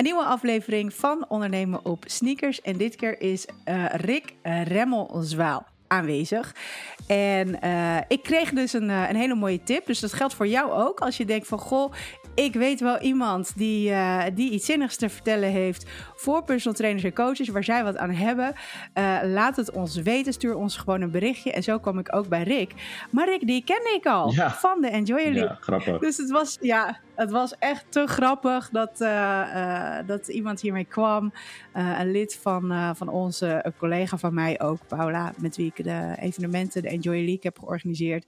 Een nieuwe aflevering van Ondernemen op Sneakers. En dit keer is uh, Rick uh, Remmel-Zwaal aanwezig. En uh, ik kreeg dus een, een hele mooie tip. Dus dat geldt voor jou ook. Als je denkt van, goh, ik weet wel iemand die, uh, die iets zinnigs te vertellen heeft voor personal trainers en coaches, waar zij wat aan hebben. Uh, laat het ons weten. Stuur ons gewoon een berichtje. En zo kwam ik ook bij Rick. Maar Rick, die kende ik al ja. van de Enjoy League. Ja, grappig. Dus het was, ja, het was echt te grappig dat, uh, dat iemand hiermee kwam. een lid van, van onze een collega van mij ook, Paula, met wie ik de evenementen, de Enjoy League, heb georganiseerd.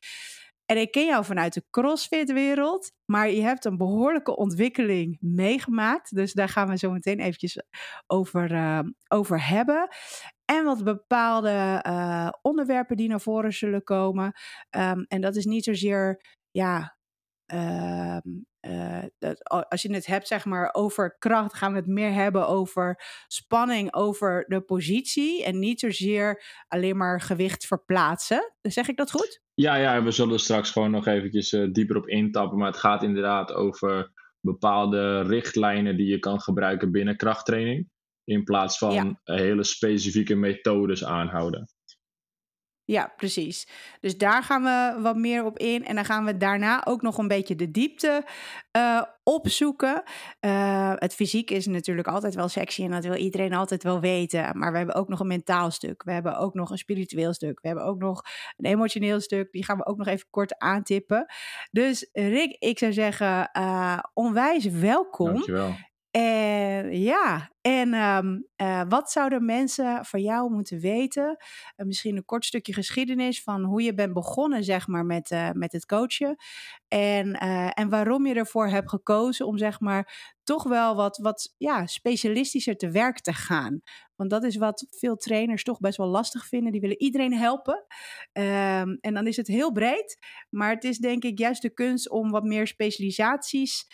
En ik ken jou vanuit de CrossFit-wereld, maar je hebt een behoorlijke ontwikkeling meegemaakt. Dus daar gaan we zo meteen eventjes over, uh, over hebben. En wat bepaalde uh, onderwerpen die naar voren zullen komen. Um, en dat is niet zozeer, ja, uh, uh, dat, als je het hebt zeg maar over kracht, gaan we het meer hebben over spanning, over de positie en niet zozeer alleen maar gewicht verplaatsen. Zeg ik dat goed? Ja, ja, we zullen straks gewoon nog eventjes uh, dieper op intappen, maar het gaat inderdaad over bepaalde richtlijnen die je kan gebruiken binnen krachttraining, in plaats van ja. hele specifieke methodes aanhouden. Ja, precies. Dus daar gaan we wat meer op in. En dan gaan we daarna ook nog een beetje de diepte uh, opzoeken. Uh, het fysiek is natuurlijk altijd wel sexy en dat wil iedereen altijd wel weten. Maar we hebben ook nog een mentaal stuk. We hebben ook nog een spiritueel stuk. We hebben ook nog een emotioneel stuk. Die gaan we ook nog even kort aantippen. Dus Rick, ik zou zeggen, uh, onwijs welkom. Dankjewel. En ja, en um, uh, wat zouden mensen van jou moeten weten? Uh, misschien een kort stukje geschiedenis van hoe je bent begonnen, zeg maar, met, uh, met het coachen. En, en waarom je ervoor hebt gekozen om, zeg maar, toch wel wat, wat ja, specialistischer te werk te gaan. Want dat is wat veel trainers toch best wel lastig vinden. Die willen iedereen helpen. Um, en dan is het heel breed. Maar het is denk ik juist de kunst om wat meer specialisaties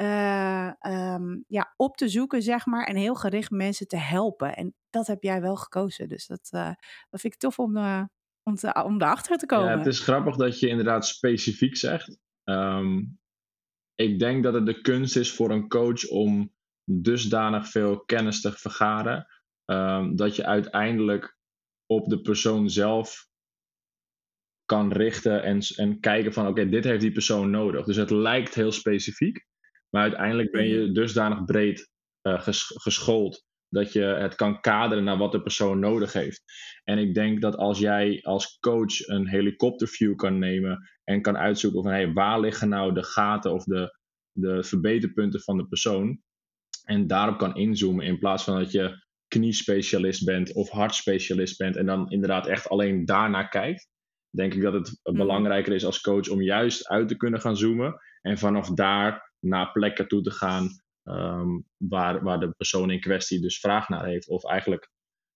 uh, um, ja, op te zoeken, zeg maar, en heel gericht mensen te helpen. En dat heb jij wel gekozen. Dus dat, uh, dat vind ik tof om, uh, om, te, om erachter te komen. Ja, het is grappig dat je inderdaad specifiek zegt. Um, ik denk dat het de kunst is voor een coach om dusdanig veel kennis te vergaren, um, dat je uiteindelijk op de persoon zelf kan richten en, en kijken van oké, okay, dit heeft die persoon nodig. Dus het lijkt heel specifiek, maar uiteindelijk ben je dusdanig breed uh, ges geschoold dat je het kan kaderen naar wat de persoon nodig heeft. En ik denk dat als jij als coach een helikopterview kan nemen en kan uitzoeken van hey, waar liggen nou de gaten of de, de verbeterpunten van de persoon. En daarop kan inzoomen in plaats van dat je kniespecialist bent of hartspecialist bent en dan inderdaad echt alleen daarnaar kijkt. Denk ik dat het mm. belangrijker is als coach om juist uit te kunnen gaan zoomen en vanaf daar naar plekken toe te gaan um, waar, waar de persoon in kwestie dus vraag naar heeft of eigenlijk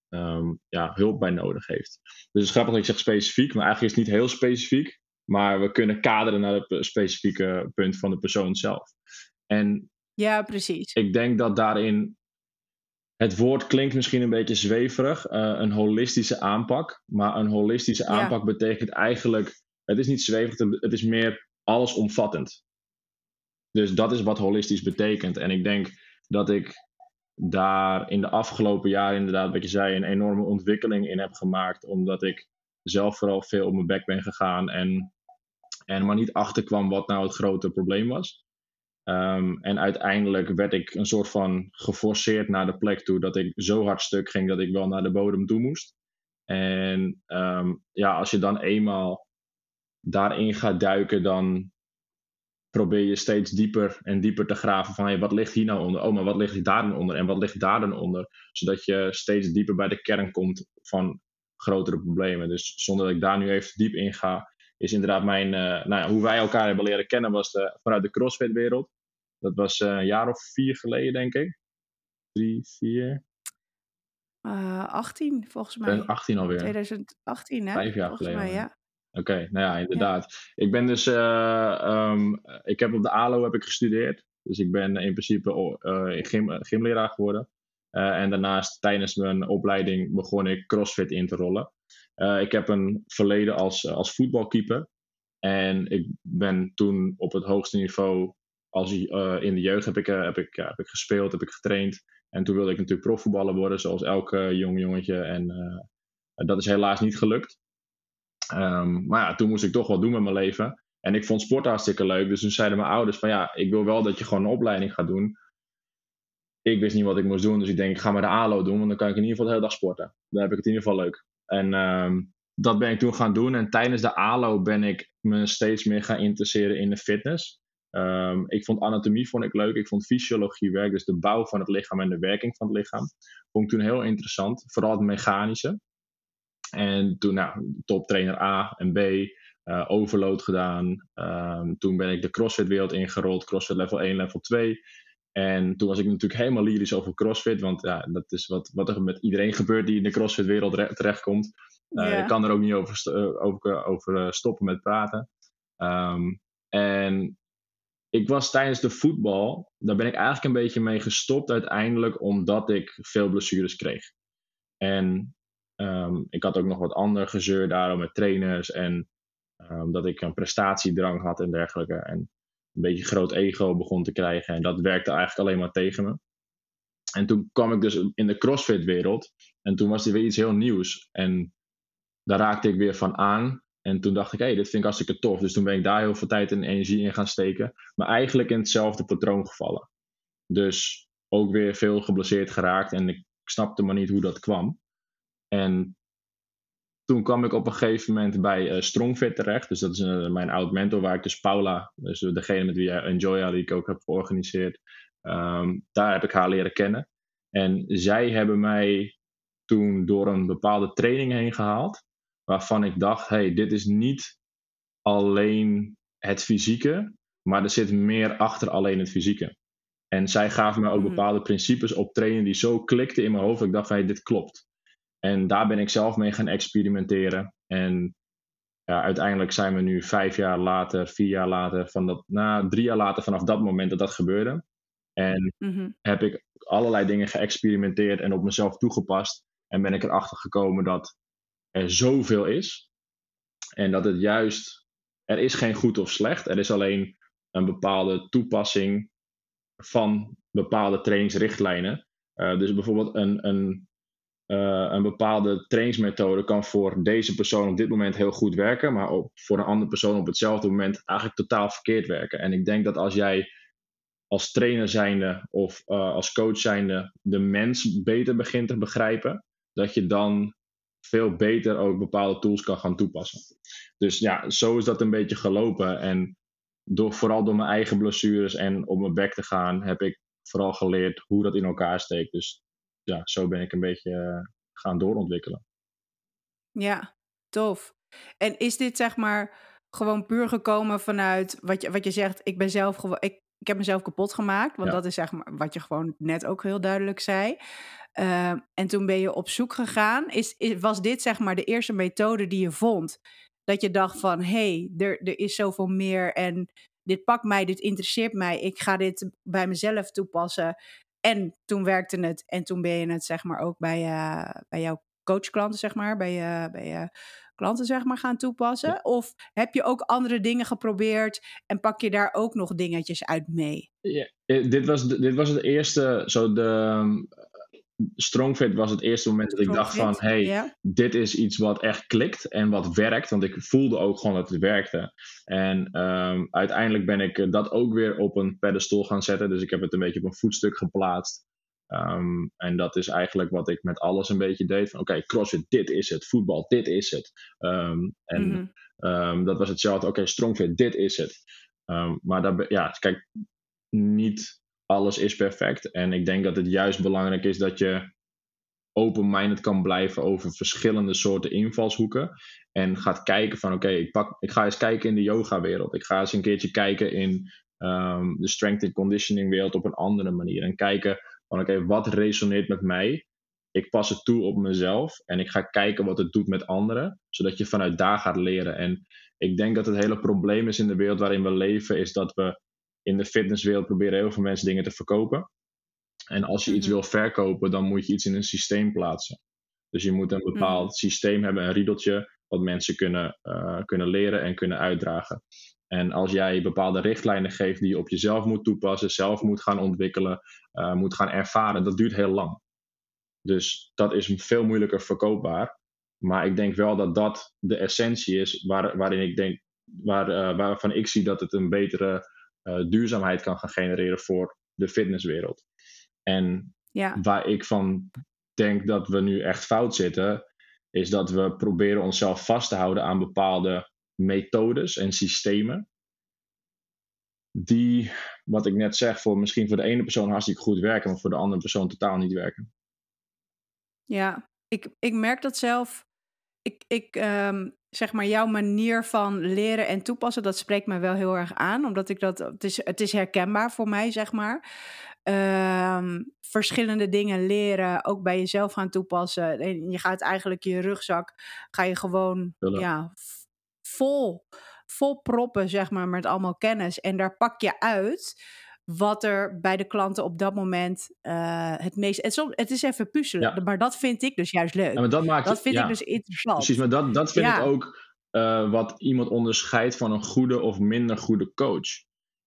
um, ja, hulp bij nodig heeft. Dus het is grappig dat ik zeg specifiek, maar eigenlijk is het niet heel specifiek, maar we kunnen kaderen naar het specifieke punt van de persoon zelf. En ja, precies. Ik denk dat daarin het woord klinkt misschien een beetje zweverig, uh, een holistische aanpak, maar een holistische aanpak ja. betekent eigenlijk, het is niet zweverig, het is meer allesomvattend. Dus dat is wat holistisch betekent. En ik denk dat ik daar in de afgelopen jaren inderdaad, wat je zei, een enorme ontwikkeling in heb gemaakt. Omdat ik zelf vooral veel op mijn bek ben gegaan en, en maar niet achterkwam wat nou het grote probleem was. Um, en uiteindelijk werd ik een soort van geforceerd naar de plek toe dat ik zo hard stuk ging dat ik wel naar de bodem toe moest. En um, ja, als je dan eenmaal daarin gaat duiken, dan probeer je steeds dieper en dieper te graven van hey, wat ligt hier nou onder? Oh, maar wat ligt daar dan onder? En wat ligt daar dan onder? Zodat je steeds dieper bij de kern komt van grotere problemen. Dus zonder dat ik daar nu even diep in ga, is inderdaad mijn, uh, nou ja, hoe wij elkaar hebben leren kennen was de, vanuit de CrossFit wereld. Dat was uh, een jaar of vier geleden, denk ik. Drie, vier. Uh, 18 volgens mij. 18 alweer. 2018, hè? Vijf jaar volgens geleden. Mij, ja. Oké, okay, nou ja, inderdaad. Ja. Ik ben dus, uh, um, ik heb op de ALO heb ik gestudeerd. Dus ik ben in principe uh, gym, gymleraar geworden. Uh, en daarnaast tijdens mijn opleiding begon ik CrossFit in te rollen. ik heb een verleden als, als voetbalkeeper. En ik ben toen op het hoogste niveau als, in de jeugd heb ik, heb, ik, heb ik gespeeld, heb ik getraind. En toen wilde ik natuurlijk profvoetballer worden, zoals elke jong jongetje. En dat is helaas niet gelukt. Um, maar ja, toen moest ik toch wat doen met mijn leven. En ik vond sport hartstikke leuk. Dus toen zeiden mijn ouders van ja, ik wil wel dat je gewoon een opleiding gaat doen. Ik wist niet wat ik moest doen. Dus ik denk, ik ga maar de ALO doen. Want dan kan ik in ieder geval de hele dag sporten. Dan heb ik het in ieder geval leuk. En um, dat ben ik toen gaan doen. En tijdens de ALO ben ik me steeds meer gaan interesseren in de fitness. Um, ik vond anatomie vond ik leuk. Ik vond fysiologie werk, dus de bouw van het lichaam en de werking van het lichaam. Vond ik toen heel interessant. Vooral het mechanische. En toen, nou, toptrainer A en B, uh, overload gedaan. Um, toen ben ik de CrossFit-wereld ingerold, CrossFit level 1, level 2. En toen was ik natuurlijk helemaal lyrisch over CrossFit, want ja, dat is wat, wat er met iedereen gebeurt die in de CrossFit-wereld terechtkomt. Uh, yeah. Je kan er ook niet over, uh, over, over stoppen met praten. Um, en ik was tijdens de voetbal, daar ben ik eigenlijk een beetje mee gestopt uiteindelijk, omdat ik veel blessures kreeg. En um, ik had ook nog wat ander gezeur daarom met trainers en um, dat ik een prestatiedrang had en dergelijke. En een beetje groot ego begon te krijgen en dat werkte eigenlijk alleen maar tegen me. En toen kwam ik dus in de CrossFit wereld en toen was er weer iets heel nieuws. En daar raakte ik weer van aan. En toen dacht ik, hé, hey, dit vind ik hartstikke tof. Dus toen ben ik daar heel veel tijd en energie in gaan steken. Maar eigenlijk in hetzelfde patroon gevallen. Dus ook weer veel geblesseerd geraakt. En ik snapte maar niet hoe dat kwam. En toen kwam ik op een gegeven moment bij uh, Strongfit terecht. Dus dat is uh, mijn oud mentor, waar ik dus Paula, dus degene met wie Enjoya, die ik ook heb georganiseerd, um, daar heb ik haar leren kennen. En zij hebben mij toen door een bepaalde training heen gehaald, waarvan ik dacht, hey, dit is niet alleen het fysieke, maar er zit meer achter alleen het fysieke. En zij gaven me ook mhm. bepaalde principes op trainen die zo klikten in mijn hoofd. Dat ik dacht van, hey, dit klopt. En daar ben ik zelf mee gaan experimenteren. En ja, uiteindelijk zijn we nu vijf jaar later, vier jaar later, van dat, na drie jaar later vanaf dat moment dat dat gebeurde. En mhm. heb ik allerlei dingen geëxperimenteerd en op mezelf toegepast. En ben ik erachter gekomen dat er zoveel is. En dat het juist, er is geen goed of slecht. Er is alleen een bepaalde toepassing van bepaalde trainingsrichtlijnen. Uh, dus bijvoorbeeld een, een, uh, een bepaalde trainingsmethode kan voor deze persoon op dit moment heel goed werken, maar op, voor een andere persoon op hetzelfde moment eigenlijk totaal verkeerd werken. En ik denk dat als jij als trainer zijnde of uh, als coach zijnde de mens beter begint te begrijpen, dat je dan veel beter ook bepaalde tools kan gaan toepassen. Dus ja, zo is dat een beetje gelopen. En door, vooral door mijn eigen blessures en op mijn bek te gaan, heb ik vooral geleerd hoe dat in elkaar steekt. Dus ja, zo ben ik een beetje uh, gaan doorontwikkelen. Ja, tof. En is dit zeg maar gewoon puur gekomen vanuit wat je, wat je zegt, ik ben zelf gewoon, ik, ik heb mezelf kapot gemaakt, want ja. dat is zeg maar wat je gewoon net ook heel duidelijk zei. Uh, en toen ben je op zoek gegaan. Is, is, was dit zeg maar de eerste methode die je vond? Dat je dacht van, hé, hey, er, er is zoveel meer en dit pakt mij, dit interesseert mij. Ik ga dit bij mezelf toepassen. En toen werkte het en toen ben je het zeg maar ook bij, uh, bij jouw coachklanten zeg maar, bij je, bij je klanten zeg maar gaan toepassen? Ja. Of heb je ook andere dingen geprobeerd en pak je daar ook nog dingetjes uit mee? Ja, eh, dit, was, dit was het eerste, zo de, Strongfit was het eerste moment dat ik dacht van, hey, ja. dit is iets wat echt klikt en wat werkt. Want ik voelde ook gewoon dat het werkte. En um, uiteindelijk ben ik dat ook weer op een pedestal gaan zetten. Dus ik heb het een beetje op een voetstuk geplaatst. Um, en dat is eigenlijk wat ik met alles een beetje deed. Van oké, okay, crossfit, dit is het. Voetbal, dit is het. Um, en -hmm. dat was hetzelfde. Oké, okay, strongfit, dit is het. maar daar, ja, kijk, niet alles is perfect. En ik denk dat het juist belangrijk is dat je open-minded kan blijven over verschillende soorten invalshoeken. En gaat kijken van oké, ik, pak, ik ga eens kijken in de yoga-wereld. Ik ga eens een keertje kijken in um, de strength and conditioning wereld op een andere manier. En kijken van oké, wat resoneert met mij? Ik pas het toe op mezelf en ik ga kijken wat het doet met anderen, zodat je vanuit daar gaat leren. En ik denk dat het hele probleem is in de wereld waarin we leven, is dat we in de fitnesswereld proberen heel veel mensen dingen te verkopen. En als je iets mhm. wil verkopen, dan moet je iets in een systeem plaatsen. Dus je moet een bepaald mhm. systeem hebben, een riedeltje, wat mensen kunnen, uh, kunnen leren en kunnen uitdragen. En als jij bepaalde richtlijnen geeft die je op jezelf moet toepassen, zelf moet gaan ontwikkelen, uh, moet gaan ervaren, dat duurt heel lang. Dus dat is veel moeilijker verkoopbaar. Maar ik denk wel dat dat de essentie is waar, waarin ik denk, waar, uh, waarvan ik zie dat het een betere duurzaamheid kan gaan genereren voor de fitnesswereld. En ja. waar ik van denk dat we nu echt fout zitten, is dat we proberen onszelf vast te houden aan bepaalde methodes en systemen. Die, wat ik net zeg, voor misschien voor de ene persoon hartstikke goed werken, maar voor de andere persoon totaal niet werken. Ja, ik, ik merk dat zelf. Ik, ik um, zeg maar, jouw manier van leren en toepassen, dat spreekt me wel heel erg aan. Omdat ik dat, het is, het is herkenbaar voor mij, zeg maar. Um, verschillende dingen leren, ook bij jezelf gaan toepassen. En je gaat eigenlijk je rugzak, ga je gewoon ja, vol, vol proppen, zeg maar, met allemaal kennis. En daar pak je uit wat er bij de klanten op dat moment uh, het meest. Het, het is even puzzelen, maar dat vind ik dus juist leuk. Ja, maar dat, maakt, dat vind ik dus interessant. Precies, maar dat, dat vind ik ook uh, wat iemand onderscheidt van een goede of minder goede coach.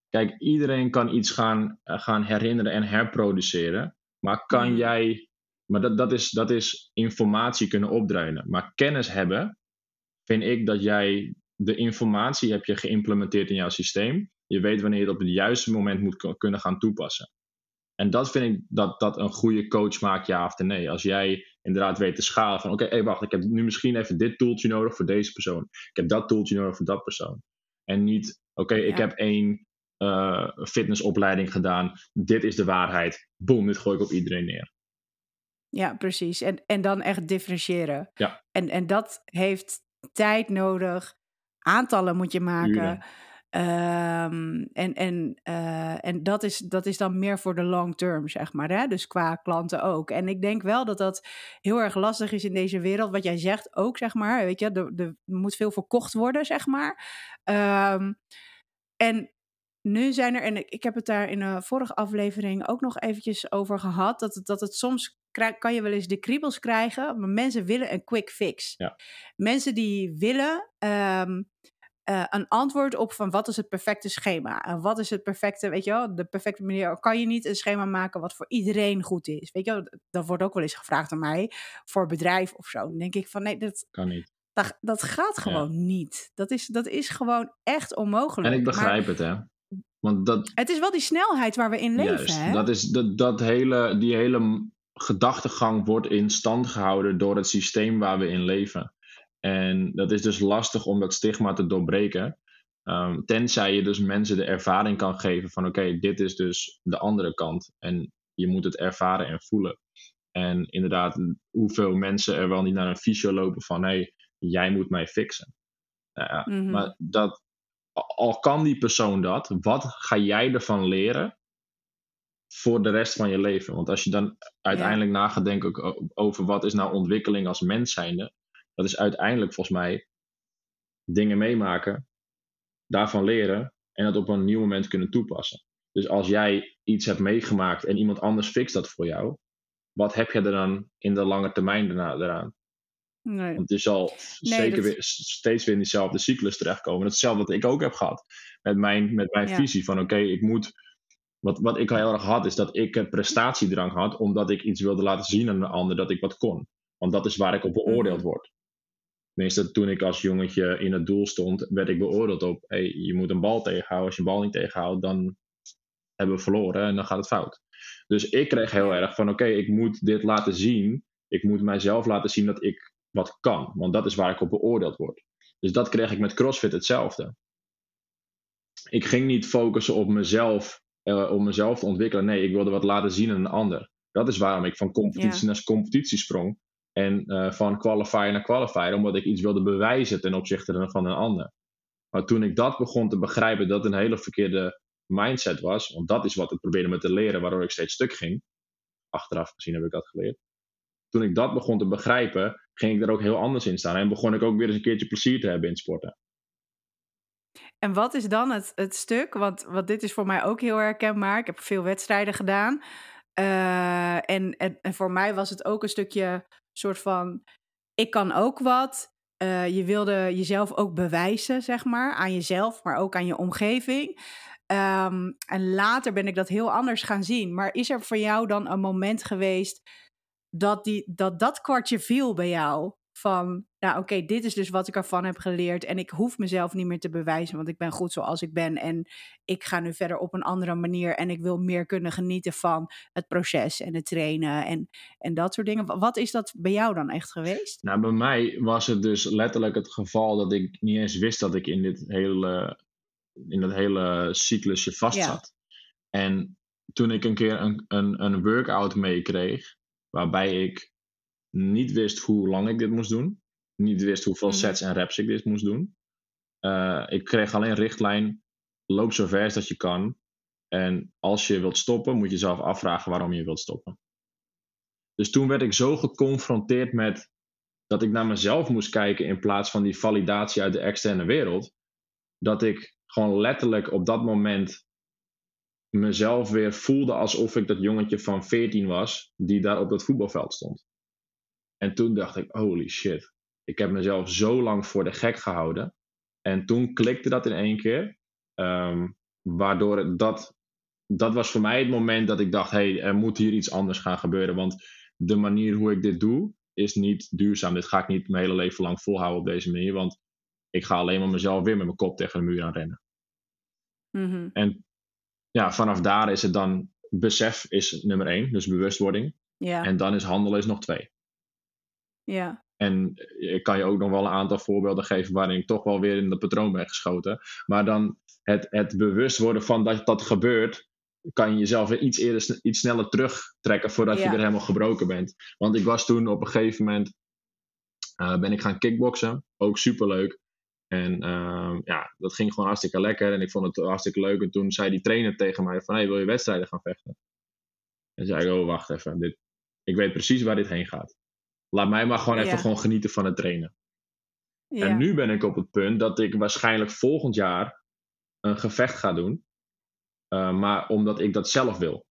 Kijk, iedereen kan iets gaan, uh, gaan herinneren en herproduceren. Maar kan mm. jij. Maar dat, dat, is, dat is informatie kunnen opdruinen. Maar kennis hebben, vind ik dat jij de informatie heb je geïmplementeerd in jouw systeem. Je weet wanneer je het op het juiste moment moet kunnen gaan toepassen. En dat vind ik dat, dat een goede coach maakt, ja of nee. Als jij inderdaad weet te schalen van oké, okay, wacht, ik heb nu misschien even dit toeltje nodig voor deze persoon. Ik heb dat toeltje nodig voor dat persoon. En niet, oké, ik heb één uh, fitnessopleiding gedaan. Dit is de waarheid. Boom, dit gooi ik op iedereen neer. Ja, precies. En, en dan echt differentiëren. Ja. En, en dat heeft tijd nodig. Aantallen moet je maken. Um, en en, uh, en dat, is, dat is dan meer voor de long term, zeg maar. Hè? Dus qua klanten ook. En ik denk wel dat dat heel erg lastig is in deze wereld. Wat jij zegt ook, zeg maar. Weet je, er, er moet veel verkocht worden, zeg maar. Um, en nu zijn er, en ik heb het daar in de vorige aflevering ook nog eventjes over gehad, dat het, dat het soms kan je wel eens de kriebels krijgen, maar mensen willen een quick fix. Ja. Mensen die willen um, uh, een antwoord op van wat is het perfecte schema? En wat is het perfecte, weet je wel, de perfecte manier. Kan je niet een schema maken wat voor iedereen goed is? Weet je wel, dat wordt ook wel eens gevraagd aan mij voor bedrijf of zo. Dan denk ik van nee, dat kan niet. Dat, dat gaat gewoon niet. Dat is, dat is gewoon echt onmogelijk. En ik begrijp het, hè. Want dat, het is wel die snelheid waar we in leven. Juist, hè? Dat is, dat, dat hele, die hele gedachtegang wordt in stand gehouden door het systeem waar we in leven. En dat is dus lastig om dat stigma te doorbreken. Um, tenzij je dus mensen de ervaring kan geven van oké, dit is dus de andere kant. En je moet het ervaren en voelen. En inderdaad, hoeveel mensen er wel niet naar een fysio lopen van hé, hey, jij moet mij fixen. Nou ja, mm -hmm. Maar dat, al kan die persoon dat, wat ga jij ervan leren voor de rest van je leven? Want als je dan uiteindelijk ja. na gaat denken over wat is nou ontwikkeling als mens zijnde, dat is uiteindelijk volgens mij dingen meemaken, daarvan leren en dat op een nieuw moment kunnen toepassen. Dus als jij iets hebt meegemaakt en iemand anders fixt dat voor jou, wat heb je er dan in de lange termijn daarna, eraan? Nee. Want je zal nee, zeker dat... weer, steeds weer in diezelfde cyclus terechtkomen. Hetzelfde wat ik ook heb gehad met mijn, met mijn ja. visie van oké, okay, ik moet. Wat, wat ik al heel erg had, is dat ik prestatiedrang had, omdat ik iets wilde laten zien aan een ander dat ik wat kon. Want dat is waar ik op beoordeeld mm. word. Tenminste, toen ik als jongetje in het doel stond, werd ik beoordeeld op: hey, je moet een bal tegenhouden. Als je een bal niet tegenhoudt, dan hebben we verloren en dan gaat het fout. Dus ik kreeg heel erg van: oké, okay, ik moet dit laten zien. Ik moet mijzelf laten zien dat ik wat kan. Want dat is waar ik op beoordeeld word. Dus dat kreeg ik met CrossFit hetzelfde. Ik ging niet focussen op mezelf, uh, om mezelf te ontwikkelen. Nee, ik wilde wat laten zien aan een ander. Dat is waarom ik van competitie ja. naar competitie sprong. En uh, van qualifier naar qualifier, omdat ik iets wilde bewijzen ten opzichte van een ander. Maar toen ik dat begon te begrijpen, dat een hele verkeerde mindset was, want dat is wat ik probeerde me te leren, waardoor ik steeds stuk ging. Achteraf gezien heb ik dat geleerd. Toen ik dat begon te begrijpen, ging ik er ook heel anders in staan. En begon ik ook weer eens een keertje plezier te hebben in sporten. En wat is dan het, het stuk? Want, want dit is voor mij ook heel herkenbaar. Ik heb veel wedstrijden gedaan. En, en, en voor mij was het ook een stukje soort van: ik kan ook wat. eh, je wilde jezelf ook bewijzen, zeg maar, aan jezelf, maar ook aan je omgeving. Ehm, en later ben ik dat heel anders gaan zien. Maar is er voor jou dan een moment geweest dat die, dat, dat kwartje viel bij jou? Van, nou oké, dit is dus wat ik ervan heb geleerd. En ik hoef mezelf niet meer te bewijzen, want ik ben goed zoals ik ben. En ik ga nu verder op een andere manier. En ik wil meer kunnen genieten van het proces en het trainen en, en dat soort dingen. Wat is dat bij jou dan echt geweest? Nou, bij mij was het dus letterlijk het geval dat ik niet eens wist dat ik in dit hele, in dat hele cyclusje vast zat. En toen ik een keer een, een, een workout meekreeg, waarbij ik niet wist hoe lang ik dit moest doen. Niet wist hoeveel mhm. sets en reps ik dit moest doen. Uh, ik kreeg alleen richtlijn, loop zo ver als dat je kan. En als je wilt stoppen, moet je zelf afvragen waarom je wilt stoppen. Dus toen werd ik zo geconfronteerd met dat ik naar mezelf moest kijken in plaats van die validatie uit de externe wereld. Dat ik gewoon letterlijk op dat moment mezelf weer voelde alsof ik dat jongetje van 14 was, die daar op dat voetbalveld stond. En toen dacht ik, holy shit, ik heb mezelf zo lang voor de gek gehouden. En toen klikte dat in één keer. Ehm, waardoor het, dat, dat was voor mij het moment dat ik dacht, hé, hey, er moet hier iets anders gaan gebeuren. Want de manier hoe ik dit doe, is niet duurzaam. Dit ga ik niet mijn hele leven lang volhouden op deze manier. Want ik ga alleen maar mezelf weer met mijn kop tegen de muur aan rennen. Mm En ja, vanaf daar is het dan besef is nummer één, dus bewustwording. Ja. En dan is handelen is nog twee. Ja. En ik kan je ook nog wel een aantal voorbeelden geven waarin ik toch wel weer in dat patroon ben geschoten. Maar dan het, het bewust worden van dat dat gebeurt, kan je jezelf weer iets, eerder, iets sneller terugtrekken voordat je er helemaal gebroken bent. Want ik was toen op een gegeven moment, uh, ben ik gaan kickboksen. Ook superleuk. En uh, ja, dat ging gewoon hartstikke lekker en ik vond het hartstikke leuk. En toen zei die trainer tegen mij van, hey, wil je wedstrijden gaan vechten? En zei ik, oh wacht even, dit, ik weet precies waar dit heen gaat. Laat mij maar gewoon even gewoon genieten van het trainen. Ja. En nu ben ik op het punt dat ik waarschijnlijk volgend jaar een gevecht ga doen. Uh, maar omdat ik dat zelf wil.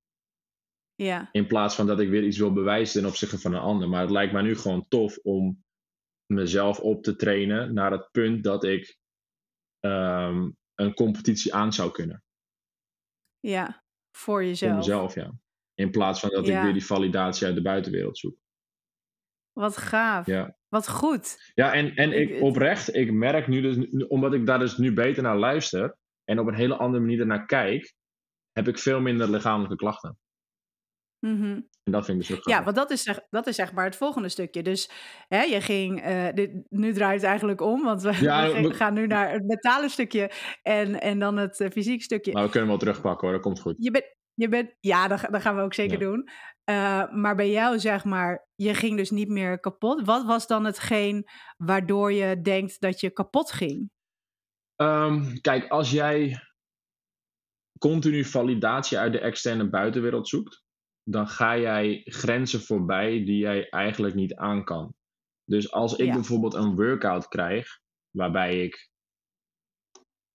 Ja. In plaats van dat ik weer iets wil bewijzen ten opzichte van een ander. Maar het lijkt mij nu gewoon tof om mezelf op te trainen naar het punt dat ik um, een competitie aan zou kunnen. Ja, voor jezelf. Voor mezelf, ja. In plaats van dat ja. ik weer die validatie uit de buitenwereld zoek. Wat gaaf. Ja. Wat goed. Ja, en, en ik, oprecht, ik merk nu dus, omdat ik daar dus nu beter naar luister en op een hele andere manier naar kijk, heb ik veel minder lichamelijke klachten. Mm -hmm. En dat vind ik dus ook Ja, want dat is, dat is zeg maar het volgende stukje. Dus hè, je ging, uh, dit, nu draait het eigenlijk om, want we, ja, we, gaan nu naar het mentale stukje en, en dan het uh, fysiek stukje. Maar we kunnen wel terugpakken hoor, dat komt goed. Je bent, je bent, ja, dat, dat gaan we ook zeker ja. doen. Uh, maar bij jou, zeg maar, je ging dus niet meer kapot. Wat was dan hetgeen waardoor je denkt dat je kapot ging? Um, kijk, als jij continu validatie uit de externe buitenwereld zoekt, dan ga jij grenzen voorbij die jij eigenlijk niet aan kan. Dus als ik ja. bijvoorbeeld een workout krijg, waarbij ik,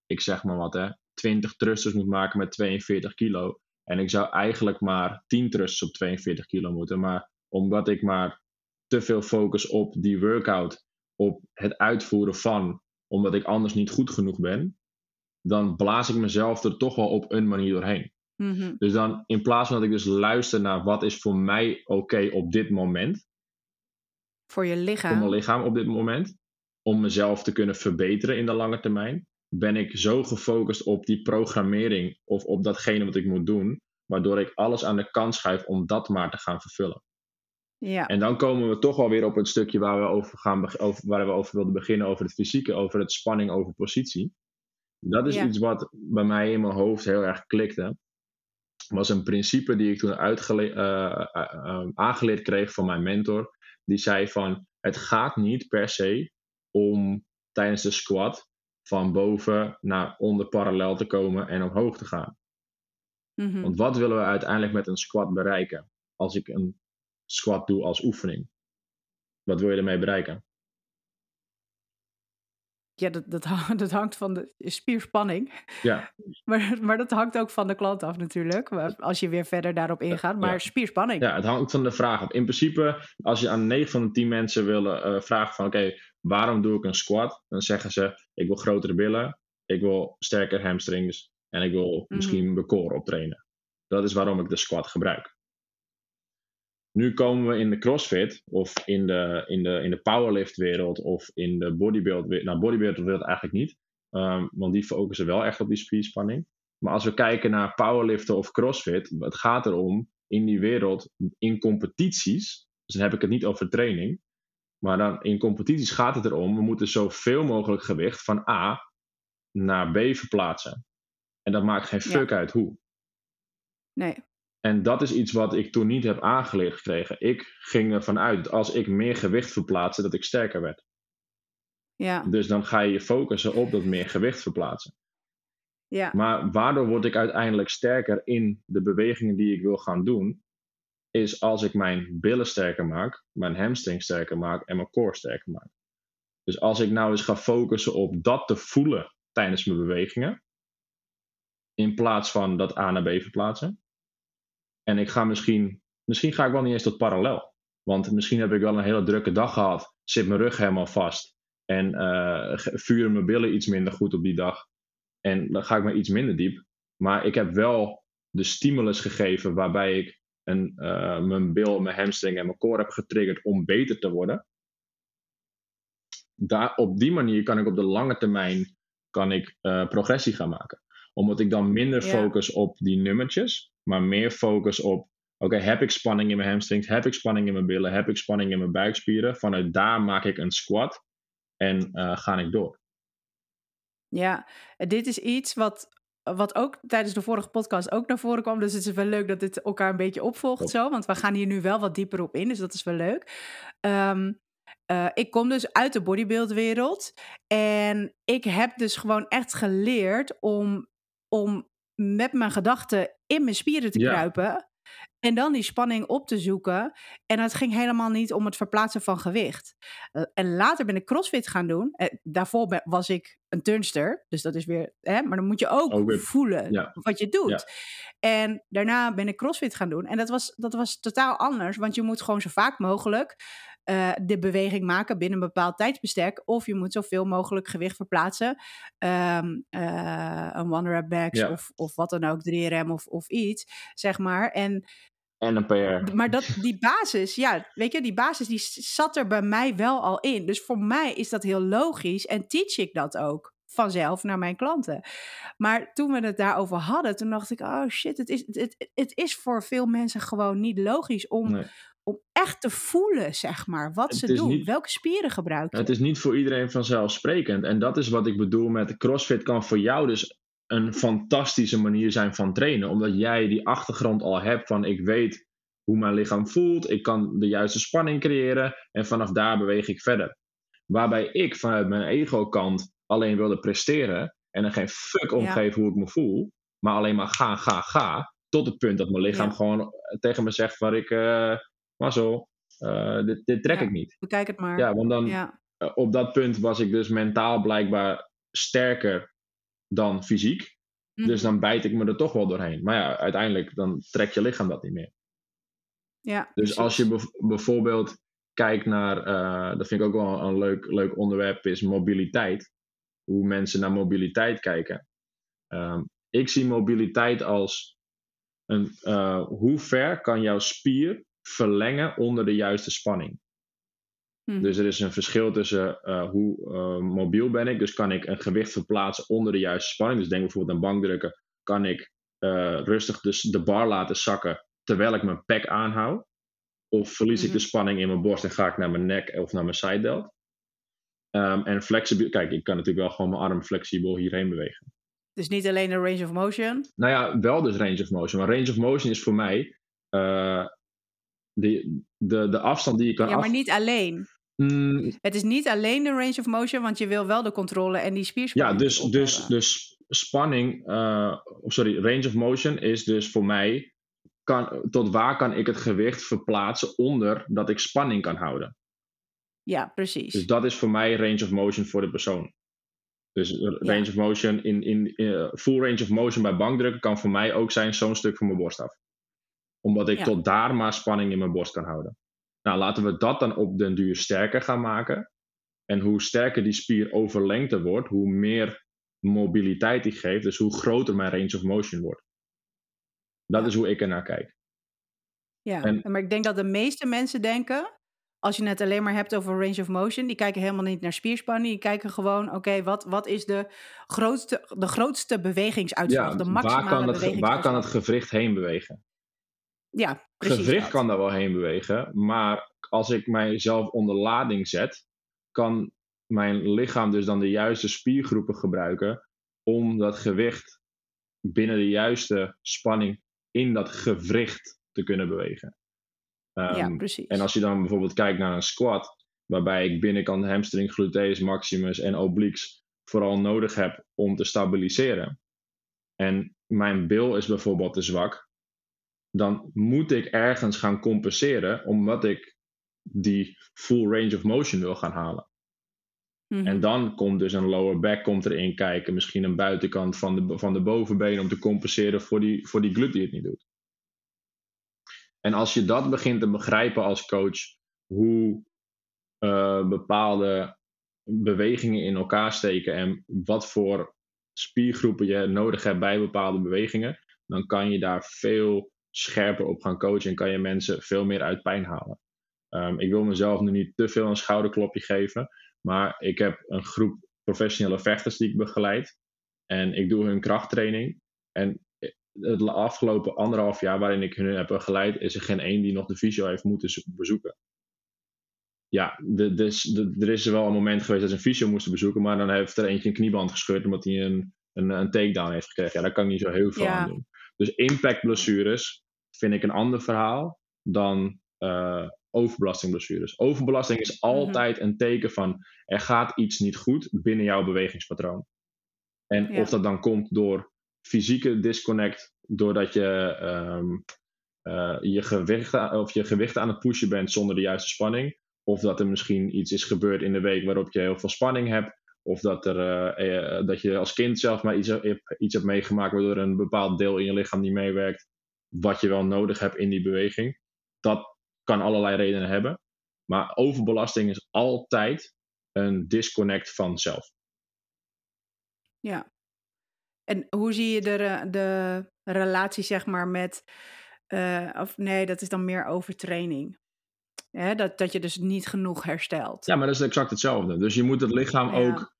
ik zeg maar wat hè, 20 thrusters moet maken met 42 kilo, en ik zou eigenlijk maar 10 thrusts op 42 kilo moeten. Maar omdat ik maar te veel focus op die workout, op het uitvoeren van, omdat ik anders niet goed genoeg ben, dan blaas ik mezelf er toch wel op een manier doorheen. Mm -hmm. Dus dan in plaats van dat ik dus luister naar wat is voor mij oké okay op dit moment. Voor je lichaam. Voor mijn lichaam op dit moment. Om mezelf te kunnen verbeteren in de lange termijn ben ik zo gefocust op die programmering of op datgene wat ik moet doen, waardoor ik alles aan de kant schuif om dat maar te gaan vervullen. Ja. En dan komen we toch wel weer op het stukje waar we over, gaan, over, waar we over wilden beginnen, over het fysieke, over het spanning over positie. Dat is Ja. iets wat bij mij in mijn hoofd heel erg klikte. Was een principe die ik toen eh, aangeleerd kreeg van mijn mentor. Die zei van, het gaat niet per se om tijdens de squat van boven naar onder parallel te komen en omhoog te gaan. Mhm. Want wat willen we uiteindelijk met een squat bereiken? Als ik een squat doe als oefening. Wat wil je ermee bereiken? Ja, dat, dat, dat hangt van de spierspanning. Ja. Maar, maar dat hangt ook van de klant af natuurlijk. Als je weer verder daarop ingaat. Maar spierspanning. Ja, het hangt van de vraag af. In principe, als je aan 9 van de 10 mensen wil uh, vragen van... Oké, waarom doe ik een squat? Dan zeggen ze, ik wil grotere billen. Ik wil sterker hamstrings. En ik wil mhm. misschien mijn core optrainen. Dat is waarom ik de squat gebruik. Nu komen we in de CrossFit of in de, in de, in de powerlift wereld of in de bodybuild wereld. Nou, bodybuild wereld eigenlijk niet, um, want die focussen wel echt op die spierspanning. Maar als we kijken naar powerliften of CrossFit, het gaat erom in die wereld, in competities, dus dan heb ik het niet over training, maar dan in competities gaat het erom, we moeten zoveel mogelijk gewicht van A naar B verplaatsen. En dat maakt geen fuck uit hoe. Nee. En dat is iets wat ik toen niet heb aangeleerd gekregen. Ik ging ervan uit, als ik meer gewicht verplaatste, dat ik sterker werd. Ja. Dus dan ga je je focussen op dat meer gewicht verplaatsen. Ja. Maar waardoor word ik uiteindelijk sterker in de bewegingen die ik wil gaan doen, is als ik mijn billen sterker maak, mijn hamstring sterker maak en mijn core sterker maak. Dus als ik nou eens ga focussen op dat te voelen tijdens mijn bewegingen, in plaats van dat A naar B verplaatsen, en ik ga misschien, misschien ga ik wel niet eens tot parallel. Want misschien heb ik wel een hele drukke dag gehad. Zit mijn rug helemaal vast. En uh, vuren mijn billen iets minder goed op die dag. En dan ga ik maar iets minder diep. Maar ik heb wel de stimulus gegeven waarbij ik een, uh, mijn bil, mijn hamstring en mijn core heb getriggerd om beter te worden. Daar, op die manier kan ik op de lange termijn kan ik, uh, progressie gaan maken. Omdat ik dan minder focus op die nummertjes maar meer focus op: oké, heb ik spanning in mijn hamstrings, heb ik spanning in mijn billen, heb ik spanning in mijn buikspieren. Vanuit daar maak ik een squat en uh, ga ik door. Ja, dit is iets wat, wat ook tijdens de vorige podcast ook naar voren kwam. Dus het is wel leuk dat dit elkaar een beetje opvolgt zo. Want we gaan hier nu wel wat dieper op in, dus dat is wel leuk. Ehm, eh, ik kom dus uit de bodybuildwereld. En ik heb dus gewoon echt geleerd om, om met mijn gedachten in mijn spieren te kruipen. En dan die spanning op te zoeken. En het ging helemaal niet om het verplaatsen van gewicht. Eh, en later ben ik crossfit gaan doen. Uh, daarvoor was ik een turnster. Dus dat is weer. Hè, maar dan moet je ook, voelen wat je doet. En daarna ben ik crossfit gaan doen. En dat was, dat was totaal anders. Want je moet gewoon zo vaak mogelijk uh, de beweging maken binnen een bepaald tijdsbestek. Of je moet zoveel mogelijk gewicht verplaatsen. Um, uh, een one rep backs of, of wat dan ook, 3RM of, of iets, zeg maar. En en een PR. Maar dat, die basis, ja, weet je, die basis die zat er bij mij wel al in. Dus voor mij is dat heel logisch en teach ik dat ook vanzelf naar mijn klanten. Maar toen we het daarover hadden, toen dacht ik, oh shit, het is, het, het is voor veel mensen gewoon niet logisch om, om echt te voelen, zeg maar, wat ze doen. welke spieren gebruiken. Het is niet voor iedereen vanzelfsprekend. En dat is wat ik bedoel met CrossFit kan voor jou dus een fantastische manier zijn van trainen. Omdat jij die achtergrond al hebt van ik weet hoe mijn lichaam voelt. Ik kan de juiste spanning creëren. En vanaf daar beweeg ik verder. Waarbij ik vanuit mijn ego-kant alleen wilde presteren. En er geen fuck om ja. hoe ik me voel. Maar alleen maar ga, ga, ga. Tot het punt dat mijn lichaam gewoon tegen me zegt waar ik... Uh, mazzel, uh, dit, dit trek ik niet. Bekijk het maar. Ja, want dan uh, op dat punt was ik dus mentaal blijkbaar sterker dan fysiek. Dus mhm. dan bijt ik me er toch wel doorheen. Maar ja, uiteindelijk dan trekt je lichaam dat niet meer. Ja, dus als je bijvoorbeeld kijkt naar, uh, dat vind ik ook wel een leuk, leuk onderwerp, is mobiliteit. Hoe mensen naar mobiliteit kijken. Um, ik zie mobiliteit als een, uh, hoe ver kan jouw spier verlengen onder de juiste spanning. Hmm. Dus er is een verschil tussen uh, hoe uh, mobiel ben ik. Dus kan ik een gewicht verplaatsen onder de juiste spanning. Dus denk bijvoorbeeld aan bankdrukken. Kan ik uh, rustig dus de bar laten zakken terwijl ik mijn pek aanhoud? Of verlies ik de mhm. spanning in mijn borst en ga ik naar mijn nek of naar mijn side delt? Um, en flexibel, kijk, ik kan natuurlijk wel gewoon mijn arm flexibel hierheen bewegen. Dus niet alleen de range of motion? Nou ja, wel dus range of motion. Maar range of motion is voor mij de, de, de afstand die je kan Ja, maar niet alleen. Mm. Het is niet alleen de range of motion, want je wil wel de controle en die spierspanning. Ja, dus, dus, dus spanning, uh, sorry, range of motion is dus voor mij, kan, tot waar kan ik het gewicht verplaatsen onder dat ik spanning kan houden. Ja, precies. Dus dat is voor mij range of motion voor de persoon. Dus range of motion in, in, in, full range of motion bij bankdrukken kan voor mij ook zijn zo'n stuk van mijn borst af. Omdat ik tot daar maar spanning in mijn borst kan houden. Nou, laten we dat dan op den duur sterker gaan maken. En hoe sterker die spier overlengte wordt, hoe meer mobiliteit die geeft. Dus hoe groter mijn range of motion wordt. Dat is hoe ik er naar kijk. Ja, maar ik denk dat de meeste mensen denken, als je het alleen maar hebt over range of motion, die kijken helemaal niet naar spierspanning. Die kijken gewoon, oké, wat, wat is de grootste, de grootste bewegingsuitslag? de maximale waar kan, het, waar kan het gewricht heen bewegen? Ja, precies. Gewricht kan daar wel heen bewegen, maar als ik mijzelf onder lading zet, kan mijn lichaam dus dan de juiste spiergroepen gebruiken om dat gewicht binnen de juiste spanning in dat gewricht te kunnen bewegen. ja, ehm, precies. En als je dan bijvoorbeeld kijkt naar een squat, waarbij ik binnenkant hamstring, gluteus maximus en obliques vooral nodig heb om te stabiliseren. En mijn bil is bijvoorbeeld te zwak, dan moet ik ergens gaan compenseren omdat ik die full range of motion wil gaan halen. En mhm. dan komt dus een lower back komt erin kijken. Misschien een buitenkant van de, van de bovenbeen om te compenseren voor die, voor die glute die het niet doet. En als je dat begint te begrijpen als coach, hoe uh, bepaalde bewegingen in elkaar steken en wat voor spiergroepen je nodig hebt bij bepaalde bewegingen, dan kan je daar veel scherper op gaan coachen en kan je mensen veel meer uit pijn halen. Um, ik wil mezelf nu niet te veel een schouderklopje geven, maar ik heb een groep professionele vechters die ik begeleid. En ik doe hun krachttraining. En het afgelopen anderhalf jaar waarin ik hun heb begeleid, is er geen één die nog de fysio heeft moeten bezoeken. Ja, dus er is wel een moment geweest dat ze een fysio moesten bezoeken, maar dan heeft er eentje een knieband gescheurd omdat hij een, een, een takedown heeft gekregen. Ja, daar kan ik niet zo heel veel aan doen. Dus impactblessures vind ik een ander verhaal dan uh, overbelastingblessures. Overbelasting is mhm. altijd een teken van er gaat iets niet goed binnen jouw bewegingspatroon. En of dat dan komt door fysieke disconnect, doordat je um, uh, je, gewicht aan, of je gewicht aan het pushen bent zonder de juiste spanning. Of dat er misschien iets is gebeurd in de week waarop je heel veel spanning hebt. Of dat, er, uh, dat je als kind zelf maar iets, iets hebt meegemaakt waardoor een bepaald deel in je lichaam niet meewerkt. Wat je wel nodig hebt in die beweging. Dat kan allerlei redenen hebben. Maar overbelasting is altijd een disconnect van zelf. Ja. En hoe zie je de, de relatie, zeg maar, met. Uh, of nee, dat is dan meer overtraining. Hè? Dat, dat je dus niet genoeg herstelt. Ja, maar dat is exact hetzelfde. Dus je moet het lichaam ook.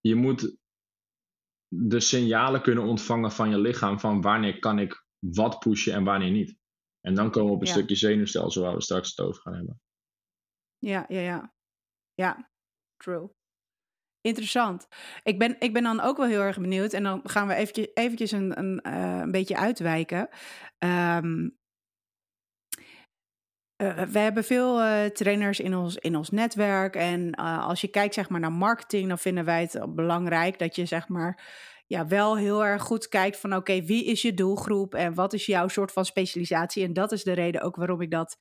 Je moet de signalen kunnen ontvangen van je lichaam van wanneer kan ik wat pushen en wanneer niet. En dan komen we op een stukje zenuwstelsel waar we straks het over gaan hebben. Ja, ja, ja. Ja, true. Interessant. Ik ben, ik ben dan ook wel heel erg benieuwd. En dan gaan we eventjes, eventjes een, een, uh, een beetje uitwijken. Um, uh, we hebben veel uh, trainers in ons, in ons netwerk. En als je kijkt zeg maar, naar marketing, dan vinden wij het belangrijk dat je zeg maar ja, wel heel erg goed kijkt van oké, wie is je doelgroep en wat is jouw soort van specialisatie. En dat is de reden ook waarom ik dat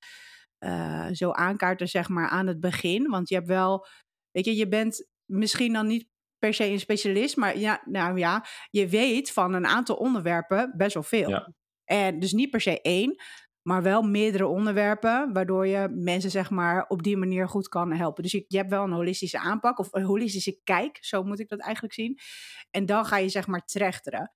uh, zo aankaarten, zeg maar, aan het begin. Want je hebt wel, weet je, je bent misschien dan niet per se een specialist, maar ja, nou ja, je weet van een aantal onderwerpen best wel veel. Ja. En dus niet per se één, maar wel meerdere onderwerpen, waardoor je mensen zeg maar op die manier goed kan helpen. Dus je, je, hebt wel een holistische aanpak of een holistische kijk, zo moet ik dat eigenlijk zien. En dan ga je zeg maar trechteren.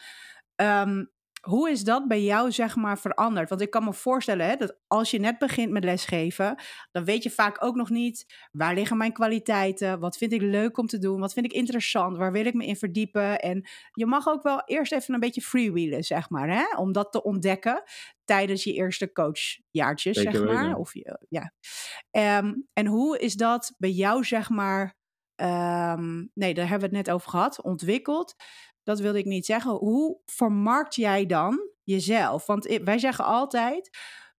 Um, hoe is dat bij jou, zeg maar, veranderd? Want ik kan me voorstellen hè, dat als je net begint met lesgeven, dan weet je vaak ook nog niet waar liggen mijn kwaliteiten, wat vind ik leuk om te doen, wat vind ik interessant, waar wil ik me in verdiepen. En je mag ook wel eerst even een beetje freewheelen, zeg maar, hè, om dat te ontdekken tijdens je eerste coachjaartjes, zeg maar. Of je, ja. Um, en hoe is dat bij jou, zeg maar, um, nee, daar hebben we het net over gehad, ontwikkeld dat wilde ik niet zeggen. Hoe vermarkt jij dan jezelf? Want wij zeggen altijd,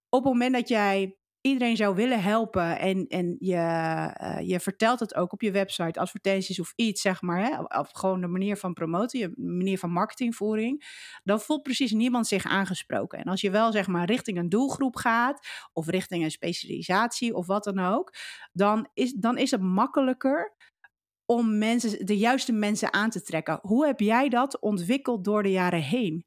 op het moment dat jij iedereen zou willen helpen en, en je, uh, je vertelt het ook op je website, advertenties of iets, zeg maar, hè, of gewoon de manier van promoten, je manier van marketingvoering, dan voelt precies niemand zich aangesproken. En als je wel, zeg maar, richting een doelgroep gaat of richting een specialisatie of wat dan ook, dan is, dan is het makkelijker om mensen, de juiste mensen aan te trekken. Hoe heb jij dat ontwikkeld door de jaren heen?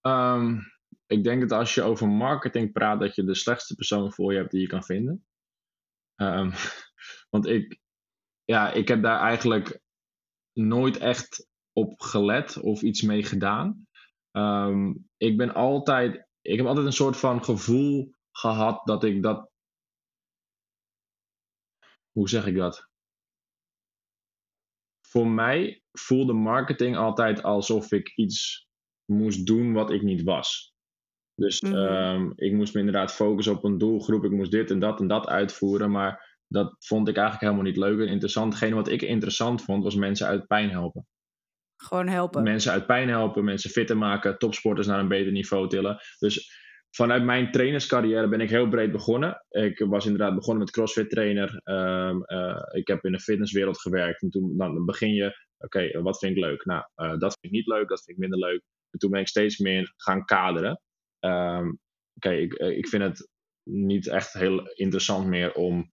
Ehm, ik denk dat als je over marketing praat, dat je de slechtste persoon voor je hebt die je kan vinden. Um, want ik, ja, ik heb daar eigenlijk nooit echt op gelet of iets mee gedaan. Ehm, ik ben altijd, ik heb altijd een soort van gevoel gehad dat ik dat. Hoe zeg ik dat? Voor mij voelde marketing altijd alsof ik iets moest doen wat ik niet was. Dus mm ik moest me inderdaad focussen op een doelgroep. Ik moest dit en dat en dat uitvoeren. Maar dat vond ik eigenlijk helemaal niet leuk en interessant. Hetgene wat ik interessant vond, was mensen uit pijn helpen. Gewoon helpen. Mensen uit pijn helpen, mensen fitter maken, topsporters naar een beter niveau tillen. Dus vanuit mijn trainerscarrière ben ik heel breed begonnen. Ik was inderdaad begonnen met crossfit trainer. Ehm, eh, ik heb in de fitnesswereld gewerkt. En toen dan begin je, oké, wat vind ik leuk? Nou, uh, dat vind ik niet leuk, dat vind ik minder leuk. En toen ben ik steeds meer gaan kaderen. Um, oké, ik, eh, ik vind het niet echt heel interessant meer om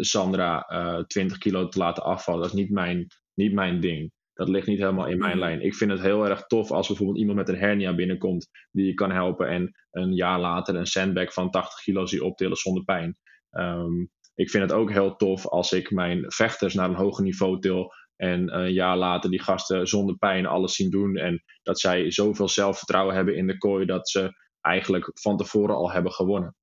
Sandra 20 kilo te laten afvallen. Dat is niet mijn, niet mijn ding. Dat ligt niet helemaal in mijn mm. lijn. Ik vind het heel erg tof als bijvoorbeeld iemand met een hernia binnenkomt die je kan helpen en een jaar later een sandbag van 80 kilo zie optillen zonder pijn. Ehm, ik vind het ook heel tof als ik mijn vechters naar een hoger niveau til en een jaar later die gasten zonder pijn alles zien doen en dat zij zoveel zelfvertrouwen hebben in de kooi dat ze eigenlijk van tevoren al hebben gewonnen.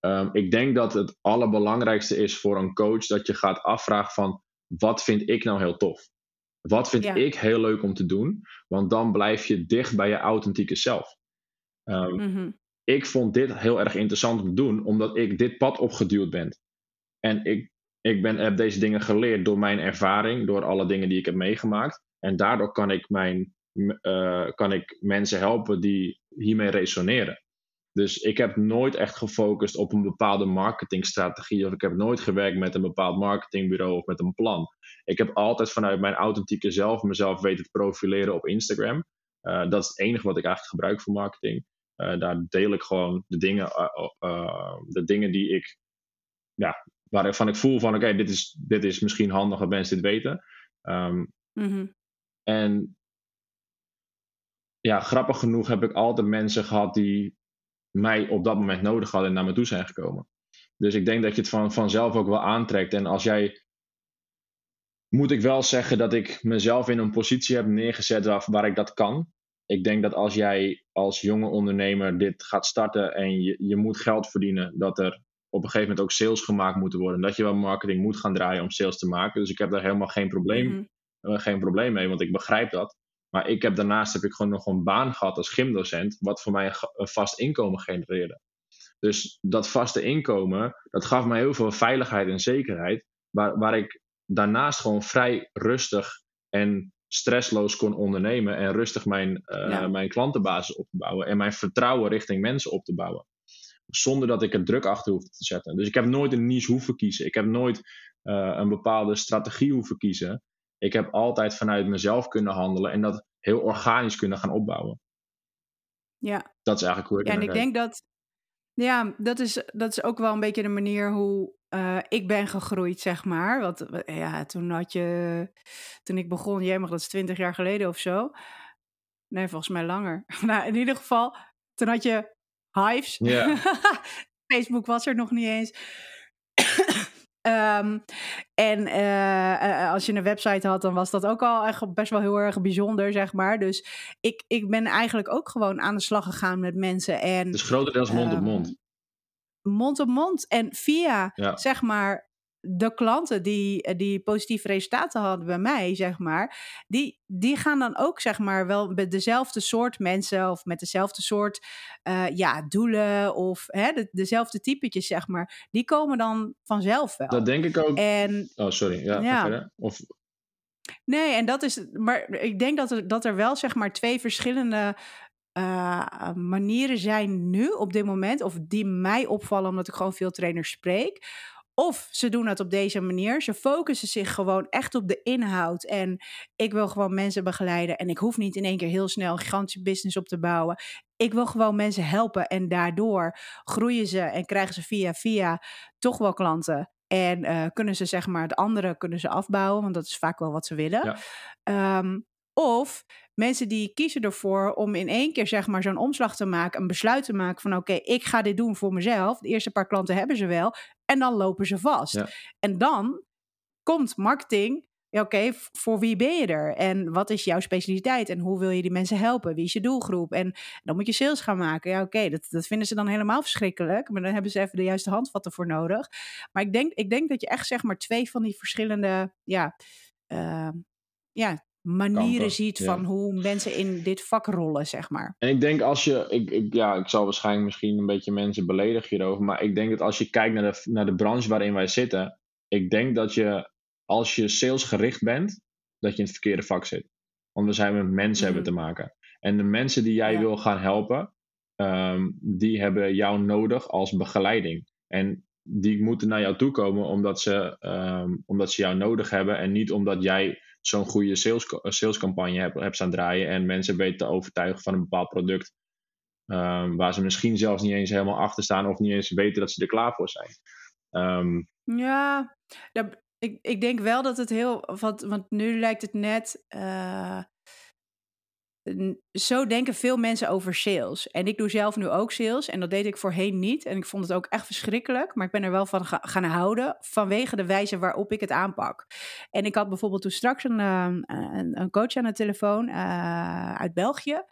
Ehm, ik denk dat het allerbelangrijkste is voor een coach dat je gaat afvragen van wat vind ik nou heel tof? Wat vind ik heel leuk om te doen? Want dan blijf je dicht bij je authentieke zelf. Ehm, mhm. Ik vond dit heel erg interessant om te doen, omdat ik dit pad opgeduwd ben. En ik, ik ben, heb deze dingen geleerd door mijn ervaring, door alle dingen die ik heb meegemaakt. En daardoor kan ik, mijn, uh, kan ik mensen helpen die hiermee resoneren. Dus ik heb nooit echt gefocust op een bepaalde marketingstrategie of ik heb nooit gewerkt met een bepaald marketingbureau of met een plan. Ik heb altijd vanuit mijn authentieke zelf mezelf weten te profileren op Instagram. Uh, dat is het enige wat ik eigenlijk gebruik voor marketing. Uh, daar deel ik gewoon de dingen, uh, de dingen die ik, ja, waarvan ik voel van oké, dit, is, dit is misschien handig dat mensen dit weten. Um, mm-hmm. En ja, grappig genoeg heb ik altijd mensen gehad die mij op dat moment nodig hadden en naar me toe zijn gekomen. Dus ik denk dat je het van, vanzelf ook wel aantrekt. En als jij. Moet ik wel zeggen dat ik mezelf in een positie heb neergezet waar, waar ik dat kan. Ik denk dat als jij als jonge ondernemer dit gaat starten en je, je moet geld verdienen, dat er op een gegeven moment ook sales gemaakt moeten worden. Dat je wel marketing moet gaan draaien om sales te maken. Dus ik heb daar helemaal geen probleem, mhm. eh, geen probleem mee, want ik begrijp dat. Maar ik heb daarnaast heb ik gewoon nog een baan gehad als gymdocent, wat voor mij een vast inkomen genereerde. Dus dat vaste inkomen, dat gaf mij heel veel veiligheid en zekerheid, waar, waar ik daarnaast gewoon vrij rustig en stressloos kon ondernemen en rustig mijn, uh, mijn klantenbasis op te bouwen en mijn vertrouwen richting mensen op te bouwen. Zonder dat ik er druk achter hoefde te zetten. Dus ik heb nooit een niche hoeven kiezen. Ik heb nooit uh, een bepaalde strategie hoeven kiezen ik heb altijd vanuit mezelf kunnen handelen en dat heel organisch kunnen gaan opbouwen. Ja. Dat is eigenlijk hoe ik ja, En ik denk dat, ja, dat is, dat is ook wel een beetje de manier hoe uh, ik ben gegroeid, zeg maar. Want eh, ja, toen had je, toen ik begon, jij mag dat is twintig jaar geleden of zo. Nee, volgens mij langer. nou, in ieder geval, toen had je Hives. Ja. Facebook was er nog niet eens. Ehm, en uh, als je een website had, dan was dat ook al echt best wel heel erg bijzonder, zeg maar. Dus ik, ik ben eigenlijk ook gewoon aan de slag gegaan met mensen. En, dus grotendeels mond op mond. Um, mond op mond. En via, zeg maar, de klanten die, eh, die positieve resultaten hadden bij mij, zeg maar, die, die gaan dan ook, zeg maar, wel met dezelfde soort mensen of met dezelfde soort uh, ja, doelen of hè, de, dezelfde typetjes, zeg maar, die komen dan vanzelf wel. Dat denk ik ook. En, oh, sorry. Ja, ja. Of... Nee, en dat is, maar ik denk dat er, dat er wel, zeg maar, twee verschillende uh, manieren zijn nu op dit moment, of die mij opvallen omdat ik gewoon veel trainers spreek of ze doen het op deze manier. Ze focussen zich gewoon echt op de inhoud. En ik wil gewoon mensen begeleiden. En ik hoef niet in één keer heel snel een gigantische business op te bouwen. Ik wil gewoon mensen helpen. En daardoor groeien ze en krijgen ze via via toch wel klanten. En kunnen ze zeg maar het andere kunnen ze afbouwen, want dat is vaak wel wat ze willen. Ehm, of mensen die kiezen ervoor om in één keer zeg maar zo'n omslag te maken, een besluit te maken van oké, ik ga dit doen voor mezelf. De eerste paar klanten hebben ze wel en dan lopen ze vast. En dan komt marketing. Ja, oké, voor wie ben je er? En wat is jouw specialiteit? En hoe wil je die mensen helpen? Wie is je doelgroep? En dan moet je sales gaan maken. Ja, oké, dat, dat vinden ze dan helemaal verschrikkelijk. Maar dan hebben ze even de juiste handvatten voor nodig. Maar ik denk, ik denk dat je echt zeg maar twee van die verschillende ja, uh, ja, manieren ziet van hoe mensen in dit vak rollen, zeg maar. En ik denk als je, ik, ik, ja, ik zal waarschijnlijk misschien een beetje mensen beledigen hierover, maar ik denk dat als je kijkt naar de, naar de branche waarin wij zitten, ik denk dat je, als je salesgericht bent, dat je in het verkeerde vak zit. Want we zijn met mensen hebben mhm. te maken. En de mensen die jij wil gaan helpen, ehm, die hebben jou nodig als begeleiding. En die moeten naar jou toe komen omdat ze, um, omdat ze jou nodig hebben en niet omdat jij zo'n goede sales, eh, salescampagne hebt, hebt staan draaien en mensen weten te overtuigen van een bepaald product. Um, waar ze misschien zelfs niet eens helemaal achter staan of niet eens weten dat ze er klaar voor zijn. Um, ja, ik, ik denk wel dat het heel. Want, want nu lijkt het net. Uh, zo denken veel mensen over sales. En ik doe zelf nu ook sales. En dat deed ik voorheen niet. En ik vond het ook echt verschrikkelijk. Maar ik ben er wel van gaan houden. Vanwege de wijze waarop ik het aanpak. En ik had bijvoorbeeld toen straks een, ehm, een, coach aan de telefoon uh, uit België.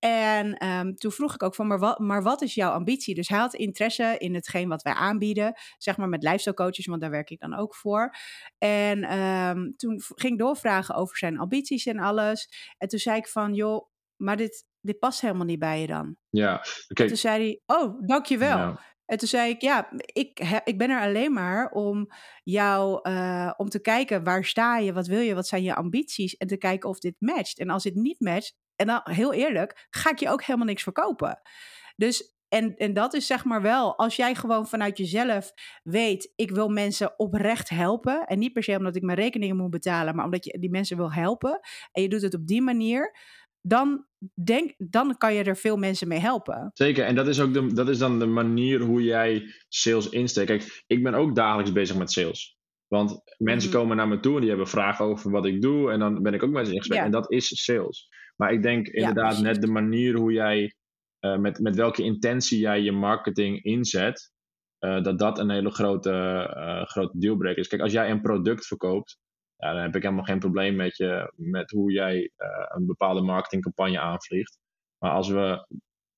En um, toen vroeg ik ook van, maar wat, maar wat is jouw ambitie? Dus hij had interesse in hetgeen wat wij aanbieden, zeg maar met lifestyle coaches, want daar werk ik dan ook voor. En um, toen ging ik doorvragen over zijn ambities en alles. En toen zei ik van, joh, maar dit, dit past helemaal niet bij je dan. Ja, oké. Toen zei hij, oh, dankjewel. Ja. En toen zei ik, ja, ik, ik ben er alleen maar om jou, uh, om te kijken waar sta je, wat wil je, wat zijn je ambities en te kijken of dit matcht. En als dit niet matcht, en dan heel eerlijk, ga ik je ook helemaal niks verkopen. Dus en, en dat is zeg maar wel, als jij gewoon vanuit jezelf weet, ik wil mensen oprecht helpen. En niet per se omdat ik mijn rekeningen moet betalen, maar omdat je die mensen wil helpen. En je doet het op die manier. Dan, denk, dan kan je er veel mensen mee helpen. Zeker, en dat is, ook de, dat is dan de manier hoe jij sales insteekt. Kijk, ik ben ook dagelijks bezig met sales. Want mensen mhm. komen naar me toe en die hebben vragen over wat ik doe. En dan ben ik ook met ze in gesprek. En dat is sales. Maar ik denk inderdaad net de manier hoe jij, uh, met, met welke intentie jij je marketing inzet, uh, dat dat een hele grote, uh, grote dealbreaker is. Kijk, als jij een product verkoopt, ja, dan heb ik helemaal geen probleem met, je, met hoe jij een bepaalde marketingcampagne aanvliegt. Maar als we,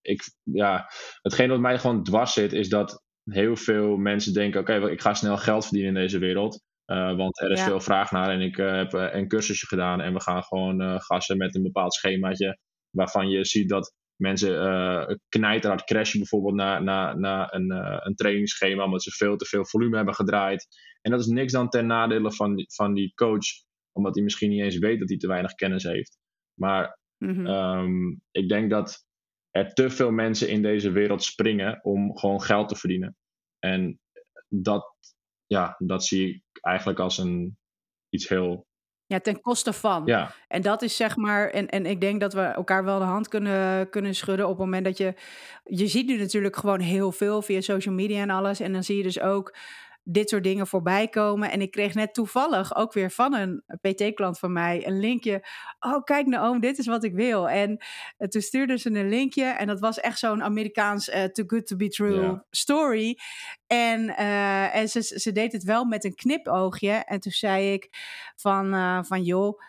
ik, ja, hetgeen wat mij gewoon dwars zit, is dat heel veel mensen denken: oké, okay, ik ga snel geld verdienen in deze wereld. Uh, want er is veel vraag naar en ik uh, heb uh, een cursusje gedaan en we gaan gewoon gassen met een bepaald schemaatje waarvan je ziet dat mensen knijterhard crashen bijvoorbeeld naar, naar, naar een, een trainingsschema omdat ze veel te veel volume hebben gedraaid. En dat is niks dan ten nadele van, van die coach, omdat hij misschien niet eens weet dat hij te weinig kennis heeft. Maar mm um, ik denk dat er te veel mensen in deze wereld springen om gewoon geld te verdienen. En dat, ja, dat zie ik eigenlijk als een iets heel. Ja, ten koste van. Ja. En dat is zeg maar, en, en ik denk dat we elkaar wel de hand kunnen, kunnen schudden op het moment dat je. Je ziet nu natuurlijk gewoon heel veel via social media en alles. En dan zie je dus ook dit soort dingen voorbij komen. En ik kreeg net toevallig ook weer van een PT-klant van mij een linkje. Oh, kijk nou, oom, dit is wat ik wil. En uh, toen stuurde ze een linkje. En dat was echt zo'n Amerikaans uh, too good to be true story. En, uh, en ze, ze deed het wel met een knipoogje. En toen zei ik van, van joh.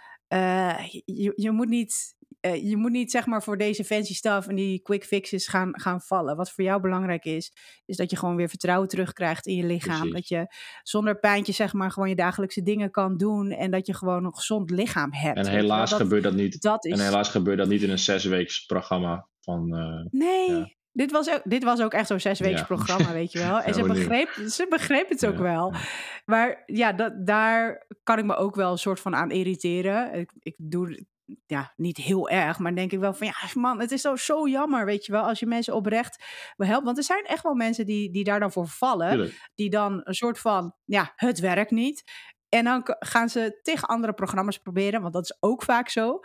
je, je moet niet uh, je moet niet zeg maar voor deze fancy stuff en die quick fixes gaan, gaan vallen. Wat voor jou belangrijk is, is dat je gewoon weer vertrouwen terugkrijgt in je lichaam. Dat je zonder pijntje zeg maar gewoon je dagelijkse dingen kan doen en dat je gewoon een gezond lichaam hebt. En helaas dat, gebeurt dat niet. Dat is... En helaas gebeurt dat niet in een zesweeks programma van. Uh, nee. Dit was, ook, dit was ook echt zo'n zesweeks ja. programma, weet je wel. En ze, begreep, ze begreep het ook wel. Maar ja, dat, daar kan ik me ook wel een soort van aan irriteren. Ik, ik doe ja, niet heel erg, maar denk ik wel van ja, man, het is zo, zo jammer, weet je wel, als je mensen oprecht wil helpen. Want er zijn echt wel mensen die, die daar dan voor vallen, die dan een soort van, ja, het werkt niet. En dan gaan ze tegen andere programma's proberen, want dat is ook vaak zo.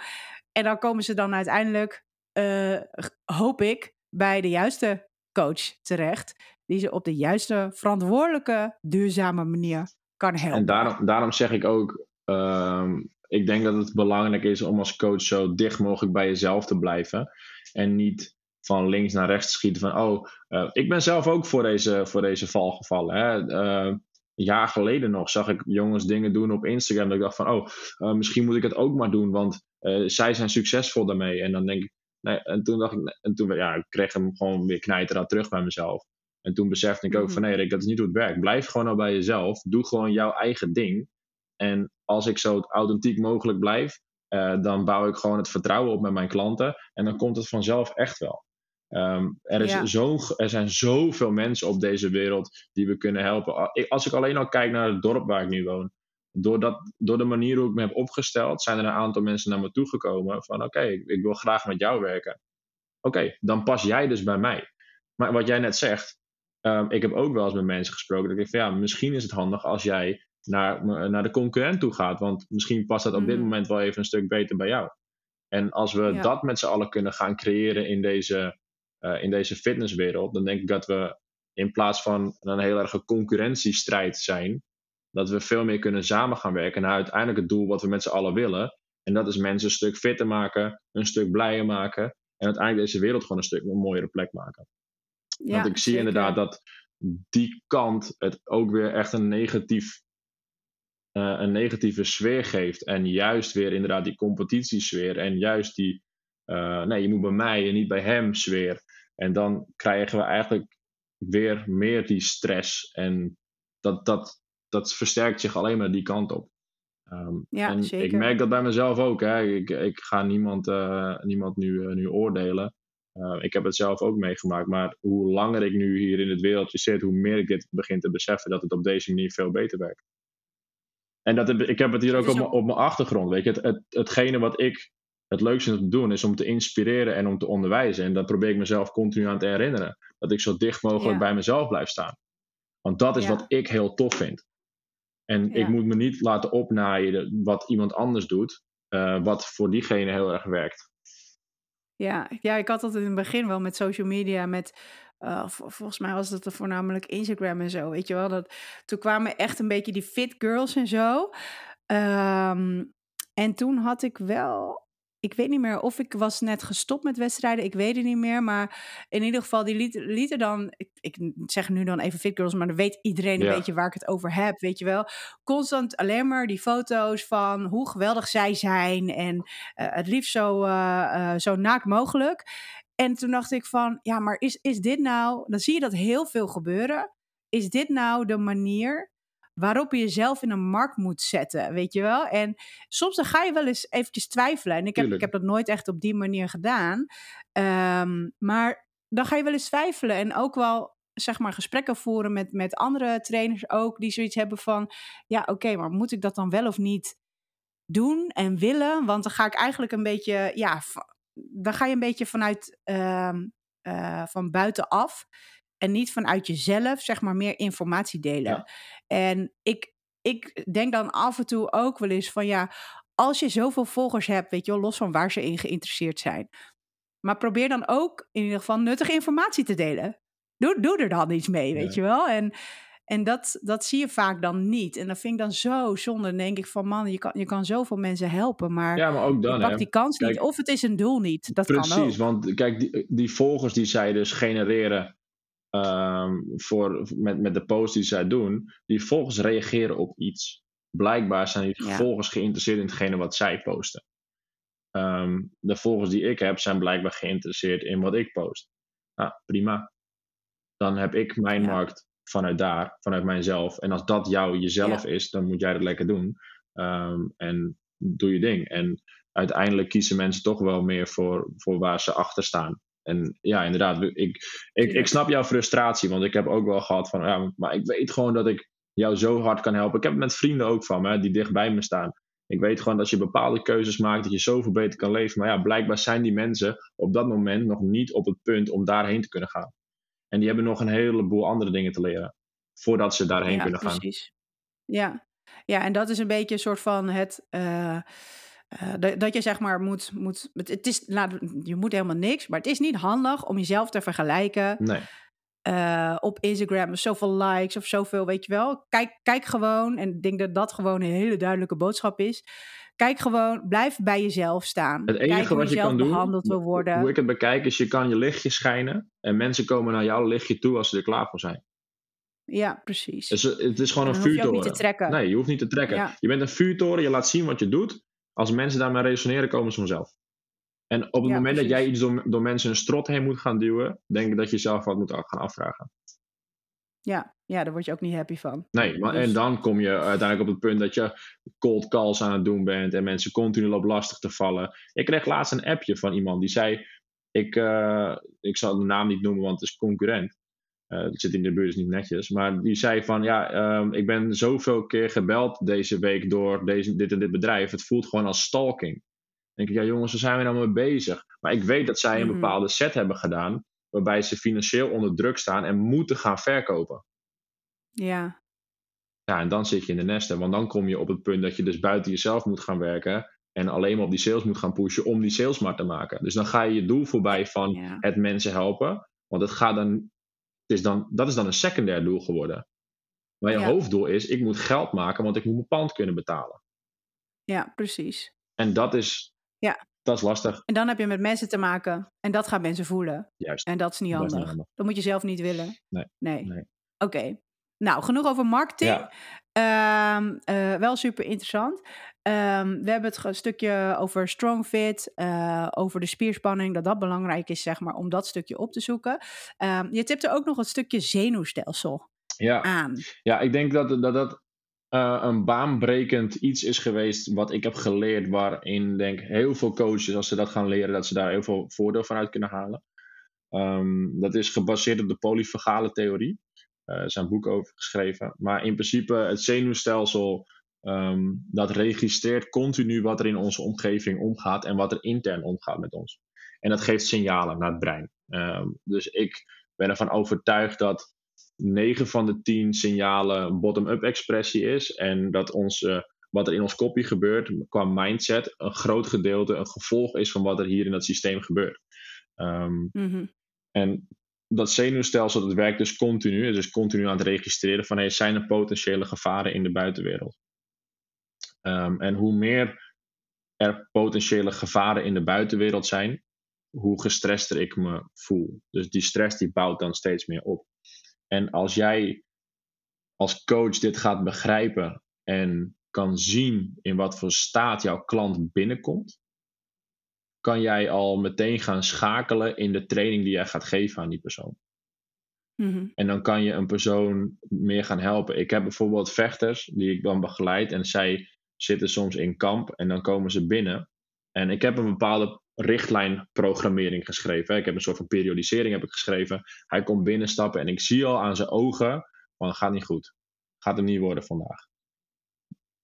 En dan komen ze dan uiteindelijk, uh, hoop ik, bij de juiste coach terecht. die ze op de juiste, verantwoordelijke, duurzame manier kan helpen. En daarom, daarom zeg ik ook, ehm, ik denk dat het belangrijk is om als coach zo dicht mogelijk bij jezelf te blijven. En niet van links naar rechts te schieten van, oh, uh, ik ben zelf ook voor deze, voor deze val gevallen. Hè? Uh, een jaar geleden nog zag ik jongens dingen doen op Instagram. Dat ik dacht van, oh, uh, misschien moet ik het ook maar doen, want zij zijn succesvol daarmee. En dan denk ik, nee, en toen dacht ik, en toen, ja, ik kreeg hem gewoon weer knijter aan terug bij mezelf. En toen besefte ik ook mm -hmm. van, nee, Rick, dat is niet hoe het werkt. Blijf gewoon al bij jezelf. Doe gewoon jouw eigen ding. En als ik zo authentiek mogelijk blijf, uh, dan bouw ik gewoon het vertrouwen op met mijn klanten. En dan komt het vanzelf echt wel. Um, er, is Ja. zo, er zijn zoveel mensen op deze wereld die we kunnen helpen. Als ik alleen al kijk naar het dorp waar ik nu woon. Door, dat, door de manier hoe ik me heb opgesteld, zijn er een aantal mensen naar me toegekomen. Van oké, ik, ik wil graag met jou werken. Oké, dan pas jij dus bij mij. Maar wat jij net zegt, um, ik heb ook wel eens met mensen gesproken. Dat ik van ja, misschien is het handig als jij naar, naar de concurrent toe gaat. Want misschien past dat op dit Mhm. moment wel even een stuk beter bij jou. En als we Ja. dat met z'n allen kunnen gaan creëren in deze, eh, in deze fitnesswereld, dan denk ik dat we in plaats van een heel erge concurrentiestrijd zijn, dat we veel meer kunnen samen gaan werken naar uiteindelijk het doel wat we met z'n allen willen. En dat is mensen een stuk fitter maken, een stuk blijer maken en uiteindelijk deze wereld gewoon een stuk een mooiere plek maken. Ja, Want ik zie zeker. inderdaad dat die kant het ook weer echt een negatief een negatieve sfeer geeft. En juist weer inderdaad die competitiesfeer. En juist die, eh, nee, je moet bij mij en niet bij hem sfeer. En dan krijgen we eigenlijk weer meer die stress. En dat, dat, dat versterkt zich alleen maar die kant op. Ehm, Ja, en zeker. ik merk dat bij mezelf ook. Hè. Ik, ik ga niemand, eh, niemand nu, eh, nu oordelen. Ik heb het zelf ook meegemaakt. Maar hoe langer ik nu hier in het wereldje zit, hoe meer ik dit begin te beseffen dat het op deze manier veel beter werkt. En dat heb, ik heb het hier ook Het op, op mijn achtergrond. Weet je, het, het, hetgene wat ik het leukste vind om te doen, is om te inspireren en om te onderwijzen. En dat probeer ik mezelf continu aan te herinneren. Dat ik zo dicht mogelijk Ja. bij mezelf blijf staan. Want dat is Ja. wat ik heel tof vind. En Ja. ik moet me niet laten opnaaien wat iemand anders doet, eh, wat voor diegene heel erg werkt. Ja, ja, ik had dat in het begin wel met social media, met eh, vol- volgens mij was er voornamelijk Instagram en zo, weet je wel. Dat, toen kwamen echt een beetje die fit girls en zo. Ehm, en toen had ik wel, ik weet niet meer of ik was net gestopt met wedstrijden, ik weet het niet meer. Maar in ieder geval, die lieten, lieten dan, ik, ik zeg nu dan even fit girls, maar dan weet iedereen een Ja. beetje waar ik het over heb, weet je wel. Constant alleen maar die foto's van hoe geweldig zij zijn en eh, het liefst zo, eh, zo naakt mogelijk. En toen dacht ik van, ja, maar is, is dit nou... Dan zie je dat heel veel gebeuren. Is dit nou de manier waarop je jezelf in een markt moet zetten, weet je wel? En soms dan ga je wel eens eventjes twijfelen. En ik heb, ik heb dat nooit echt op die manier gedaan. Ehm, maar dan ga je wel eens twijfelen. En ook wel, zeg maar, gesprekken voeren met, met andere trainers ook... die zoiets hebben van, ja, oké, maar moet ik dat dan wel of niet doen en willen? Want dan ga ik eigenlijk een beetje, ja, dan ga je een beetje vanuit ehm, eh, van buitenaf en niet vanuit jezelf, zeg maar, meer informatie delen. Ja. En ik, ik denk dan af en toe ook wel eens van ja, als je zoveel volgers hebt, weet je wel, los van waar ze in geïnteresseerd zijn. Maar probeer dan ook in ieder geval nuttige informatie te delen. Doe, doe er dan iets mee, weet Ja. je wel. En, en dat, dat zie je vaak dan niet. En dat vind ik dan zo zonde. Dan denk ik van man, je kan, je kan zoveel mensen helpen, maar Ja, maar ook dan. die kans niet. Of het is een doel niet. Dat kan ook. Precies, want kijk, die, die volgers die zij dus genereren ehm, voor, met, met de posts die zij doen, die volgers reageren op iets. Blijkbaar zijn die Ja. volgers geïnteresseerd in hetgene wat zij posten. Ehm, de volgers die ik heb zijn blijkbaar geïnteresseerd in wat ik post. Nou, prima. Dan heb ik mijn Ja. markt vanuit daar, vanuit mijzelf. En als dat jou jezelf is, dan moet jij dat lekker doen. Ehm, en doe je ding. En uiteindelijk kiezen mensen toch wel meer voor, voor waar ze achter staan. En ja, inderdaad, ik, ik, ik snap jouw frustratie, want ik heb ook wel gehad van, ja, maar ik weet gewoon dat ik jou zo hard kan helpen. Ik heb het met vrienden ook van me, die dicht bij me staan. Ik weet gewoon dat als je bepaalde keuzes maakt, dat je zoveel beter kan leven. Maar ja, blijkbaar zijn die mensen op dat moment nog niet op het punt om daarheen te kunnen gaan. En die hebben nog een heleboel andere dingen te leren, voordat ze daarheen ja, kunnen gaan. precies. Ja. ja, en dat is een beetje een soort van het. eh, eh, dat, je zeg maar moet. moet het, het is, laat, je moet helemaal niks, maar het is niet handig om jezelf te vergelijken Nee, eh, op Instagram zoveel likes of zoveel, weet je wel. Kijk, kijk gewoon, en ik denk dat dat gewoon een hele duidelijke boodschap is. Kijk gewoon, blijf bij jezelf staan. Het enige Kijk hoe wat je kan doen, behandeld wil worden. hoe ik het bekijk, is je kan je lichtje schijnen en mensen komen naar jouw lichtje toe als ze er klaar voor zijn. Ja, precies. Dus het is gewoon En een hoef je vuurtoren. niet te trekken. Nee, je hoeft niet te trekken. Ja. Je bent een vuurtoren, je laat zien wat je doet. Als mensen daarmee resoneren, komen ze vanzelf. En op het Ja, moment dat jij iets door, door mensen een strot heen moet gaan duwen, denk ik dat je jezelf wat moet gaan afvragen. Ja, ja, daar word je ook niet happy van. Nee, maar, Dus- en dan kom je uiteindelijk op het punt dat je cold calls aan het doen bent en mensen continu op lastig te vallen. Ik kreeg laatst een appje van iemand die zei: Ik, eh, ik zal de naam niet noemen, want het is concurrent. Eh dat zit in de buurt, is niet netjes. Maar die zei van ja, ehm, ik ben zoveel keer gebeld deze week door deze, dit en dit bedrijf. Het voelt gewoon als stalking. Denk ik, ja jongens, waar zijn we nou mee bezig? Maar ik weet dat zij een Mhm. bepaalde set hebben gedaan, waarbij ze financieel onder druk staan en moeten gaan verkopen. Ja, Ja, en dan zit je in de nesten. Want dan kom je op het punt dat je dus buiten jezelf moet gaan werken. En alleen maar op die sales moet gaan pushen om die sales maar te maken. Dus dan ga je je doel voorbij van ja, het mensen helpen. Want het gaat dan, het is dan, dat is dan een secundair doel geworden. Maar je Ja. hoofddoel is, ik moet geld maken, want ik moet mijn pand kunnen betalen. ja, precies. En dat is, Ja. dat is lastig. En dan heb je met mensen te maken. En dat gaan mensen voelen. Juist. En dat is niet Dat is handig. niet handig. Dat moet je zelf niet willen. Nee. Nee. Nee. Oké. Nou, genoeg over marketing. Ja. Ehm, eh, wel super interessant. Ehm, we hebben het stukje over strong fit, eh, over de spierspanning, dat dat belangrijk is, zeg maar, om dat stukje op te zoeken. Ehm, je tipte ook nog het stukje zenuwstelsel Ja. aan. Ja, ik denk dat dat, dat eh, een baanbrekend iets is geweest wat ik heb geleerd, waarin denk heel veel coaches, als ze dat gaan leren, dat ze daar heel veel voordeel van uit kunnen halen. Ehm, dat is gebaseerd op de polyfagale theorie. Eh, er een boek over geschreven. Maar in principe, het zenuwstelsel ehm, dat registreert continu wat er in onze omgeving omgaat en wat er intern omgaat met ons. En dat geeft signalen naar het brein. Ehm, dus ik ben ervan overtuigd dat 9 van de 10 signalen bottom-up expressie is. En dat ons, eh, wat er in ons kopje gebeurt qua mindset een groot gedeelte een gevolg is van wat er hier in dat systeem gebeurt. Ehm, Mhm. en dat zenuwstelsel dat werkt dus continu. Het is dus continu aan het registreren van hey, zijn er potentiële gevaren in de buitenwereld. Ehm, en hoe meer er potentiële gevaren in de buitenwereld zijn, hoe gestrester ik me voel. Dus die stress die bouwt dan steeds meer op. En als jij als coach dit gaat begrijpen en kan zien in wat voor staat jouw klant binnenkomt, kan jij al meteen gaan schakelen in de training die jij gaat geven aan die persoon. Mhm. En dan kan je een persoon meer gaan helpen. Ik heb bijvoorbeeld vechters die ik dan begeleid en zij zitten soms in kamp en dan komen ze binnen. En ik heb een bepaalde richtlijnprogrammering geschreven. Ik heb een soort van periodisering heb ik geschreven. Hij komt binnenstappen en ik zie al aan zijn ogen van gaat niet goed. Gaat hem niet worden vandaag.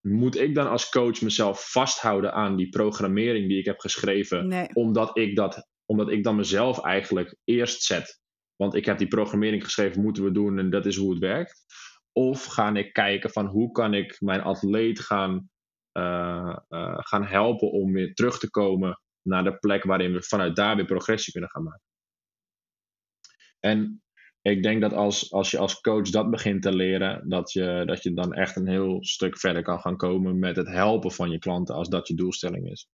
Moet ik dan als coach mezelf vasthouden aan die programmering die ik heb geschreven Nee. omdat ik, dat, omdat ik dan mezelf eigenlijk eerst zet. Want ik heb die programmering geschreven, moeten we doen en dat is hoe het werkt. Of ga ik kijken van hoe kan ik mijn atleet gaan, eh, eh, gaan helpen om weer terug te komen naar de plek waarin we vanuit daar weer progressie kunnen gaan maken. En ik denk dat als, als je als coach dat begint te leren, dat je, dat je dan echt een heel stuk verder kan gaan komen met het helpen van je klanten als dat je doelstelling is.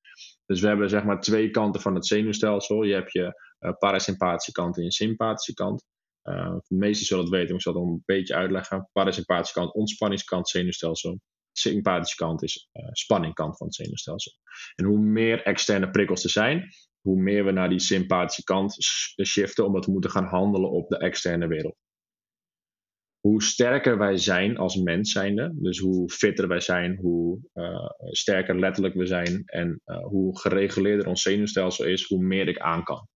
Dus we hebben zeg maar twee kanten van het zenuwstelsel. Je hebt je eh, parasympathische kant en je sympathische kant. Eh, de meesten zullen het weten, maar ik zal het een beetje uitleggen. Parasympathische kant, ontspanningskant, zenuwstelsel. Sympathische kant is uh, spanningkant van het zenuwstelsel. En hoe meer externe prikkels er zijn, hoe meer we naar die sympathische kant shiften, omdat we moeten gaan handelen op de externe wereld. Hoe sterker wij zijn als mens zijnde, dus hoe fitter wij zijn, hoe uh, sterker letterlijk we zijn en uh, hoe gereguleerder ons zenuwstelsel is, hoe meer ik aan kan.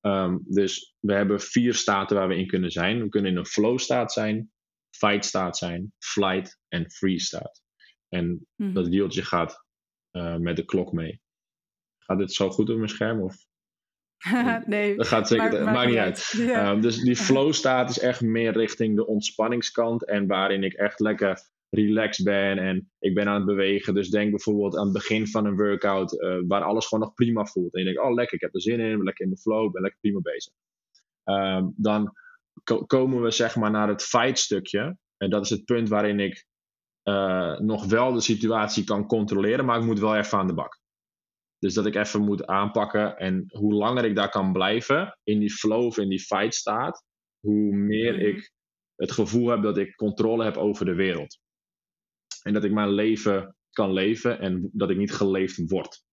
Um, dus we hebben vier staten waar we in kunnen zijn. We kunnen in een flow staat zijn, fight staat zijn, flight en free staat. En mm-hmm. dat wieltje gaat uh, met de klok mee. Gaat dit zo goed op mijn scherm? Of? nee. Dat gaat zeker, maakt, maakt niet uit. uit. Ja. Um, dus die flow staat is echt meer richting de ontspanningskant. En waarin ik echt lekker relaxed ben en ik ben aan het bewegen. Dus denk bijvoorbeeld aan het begin van een workout uh, waar alles gewoon nog prima voelt. En je denkt, oh lekker, ik heb er zin in, ik ben lekker in de flow, ik ben lekker prima bezig. ehm, dan komen we zeg maar naar het fight stukje. En dat is het punt waarin ik uh, nog wel de situatie kan controleren, maar ik moet wel even aan de bak. Dus dat ik even moet aanpakken. En hoe langer ik daar kan blijven, in die flow of in die fight staat, hoe meer mhm. ik het gevoel heb dat ik controle heb over de wereld. En dat ik mijn leven kan leven en dat ik niet geleefd word.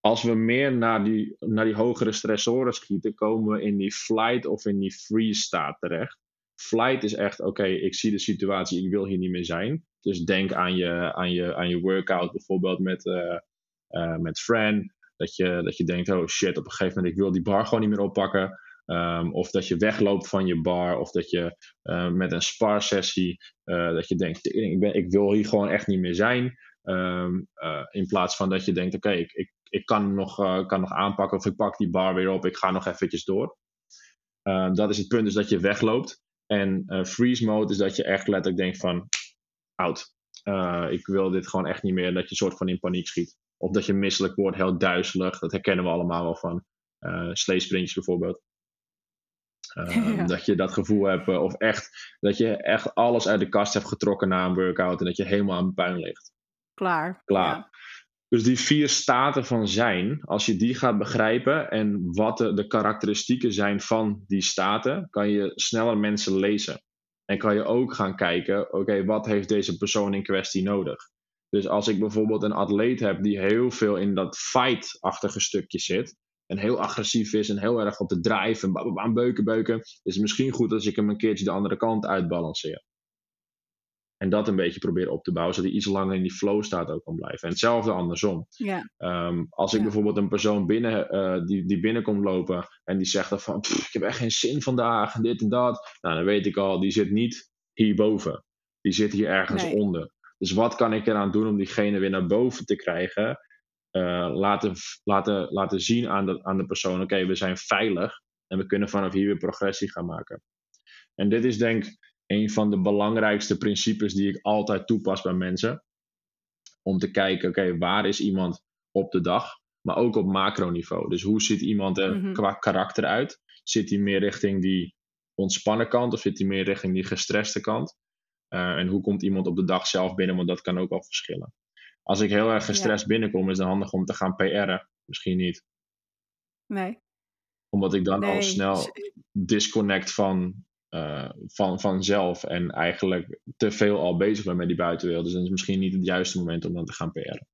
Als we meer naar die, naar die hogere stressoren schieten, komen we in die flight of in die freeze staat terecht. Flight is echt, oké, ik zie de situatie, ik wil hier niet meer zijn. Dus denk aan je, aan je, aan je workout bijvoorbeeld met, uh, met Fran. Dat je, dat je denkt, oh shit, op een gegeven moment, ik wil die bar gewoon niet meer oppakken. Um, of dat je wegloopt van je bar. Of dat je uh, met een spar sessie, dat je denkt, ik, ben, ik wil hier gewoon echt niet meer zijn. Um, in plaats van dat je denkt, oké, ik, ik kan, nog, kan nog aanpakken. Of ik pak die bar weer op, ik ga nog eventjes door. Uh, dat is het punt, dus dat je wegloopt. En uh, freeze mode is dat je echt letterlijk denkt van, oud, uh, ik wil dit gewoon echt niet meer. Dat je soort van in paniek schiet. Of dat je misselijk wordt, heel duizelig. Dat herkennen we allemaal wel van uh, sleesprintjes bijvoorbeeld. Ja. Dat je dat gevoel hebt, of echt, dat je echt alles uit de kast hebt getrokken na een workout en dat je helemaal aan puin ligt. Klaar. Klaar. Ja. Dus die vier staten van zijn, als je die gaat begrijpen en wat de, de karakteristieken zijn van die staten, kan je sneller mensen lezen. En kan je ook gaan kijken, oké, wat heeft deze persoon in kwestie nodig? Dus als ik bijvoorbeeld een atleet heb die heel veel in dat fight-achtige stukje zit, en heel agressief is en heel erg op de drive en beuken, beuken, is het misschien goed als ik hem een keertje de andere kant uitbalanceer. En dat een beetje proberen op te bouwen, zodat hij iets langer in die flow staat ook kan blijven. En hetzelfde andersom. Ja. Um, als ik bijvoorbeeld een persoon binnen, uh, die, die binnenkomt lopen en die zegt dan van, ik heb echt geen zin vandaag, en dit en dat. Nou, dan weet ik al, die zit niet hierboven. Die zit hier ergens onder. Dus wat kan ik eraan doen om diegene weer naar boven te krijgen? Uh, laten, laten, laten zien aan de, aan de persoon, oké, we zijn veilig en we kunnen vanaf hier weer progressie gaan maken. En dit is denk ik een van de belangrijkste principes die ik altijd toepas bij mensen. Om te kijken, oké, waar is iemand op de dag? Maar ook op macroniveau. Dus hoe ziet iemand er mhm. qua karakter uit? Zit hij meer richting die ontspannen kant of zit hij meer richting die gestreste kant? Uh, en hoe komt iemand op de dag zelf binnen? Want dat kan ook al verschillen. Als ik heel erg gestrest binnenkom, is het handig om te gaan PR'en. Misschien niet. Nee. Omdat ik dan al snel disconnect van uh, van, vanzelf en eigenlijk te veel al bezig ben met die buitenwereld. Dus dan is misschien niet het juiste moment om dan te gaan PR'en.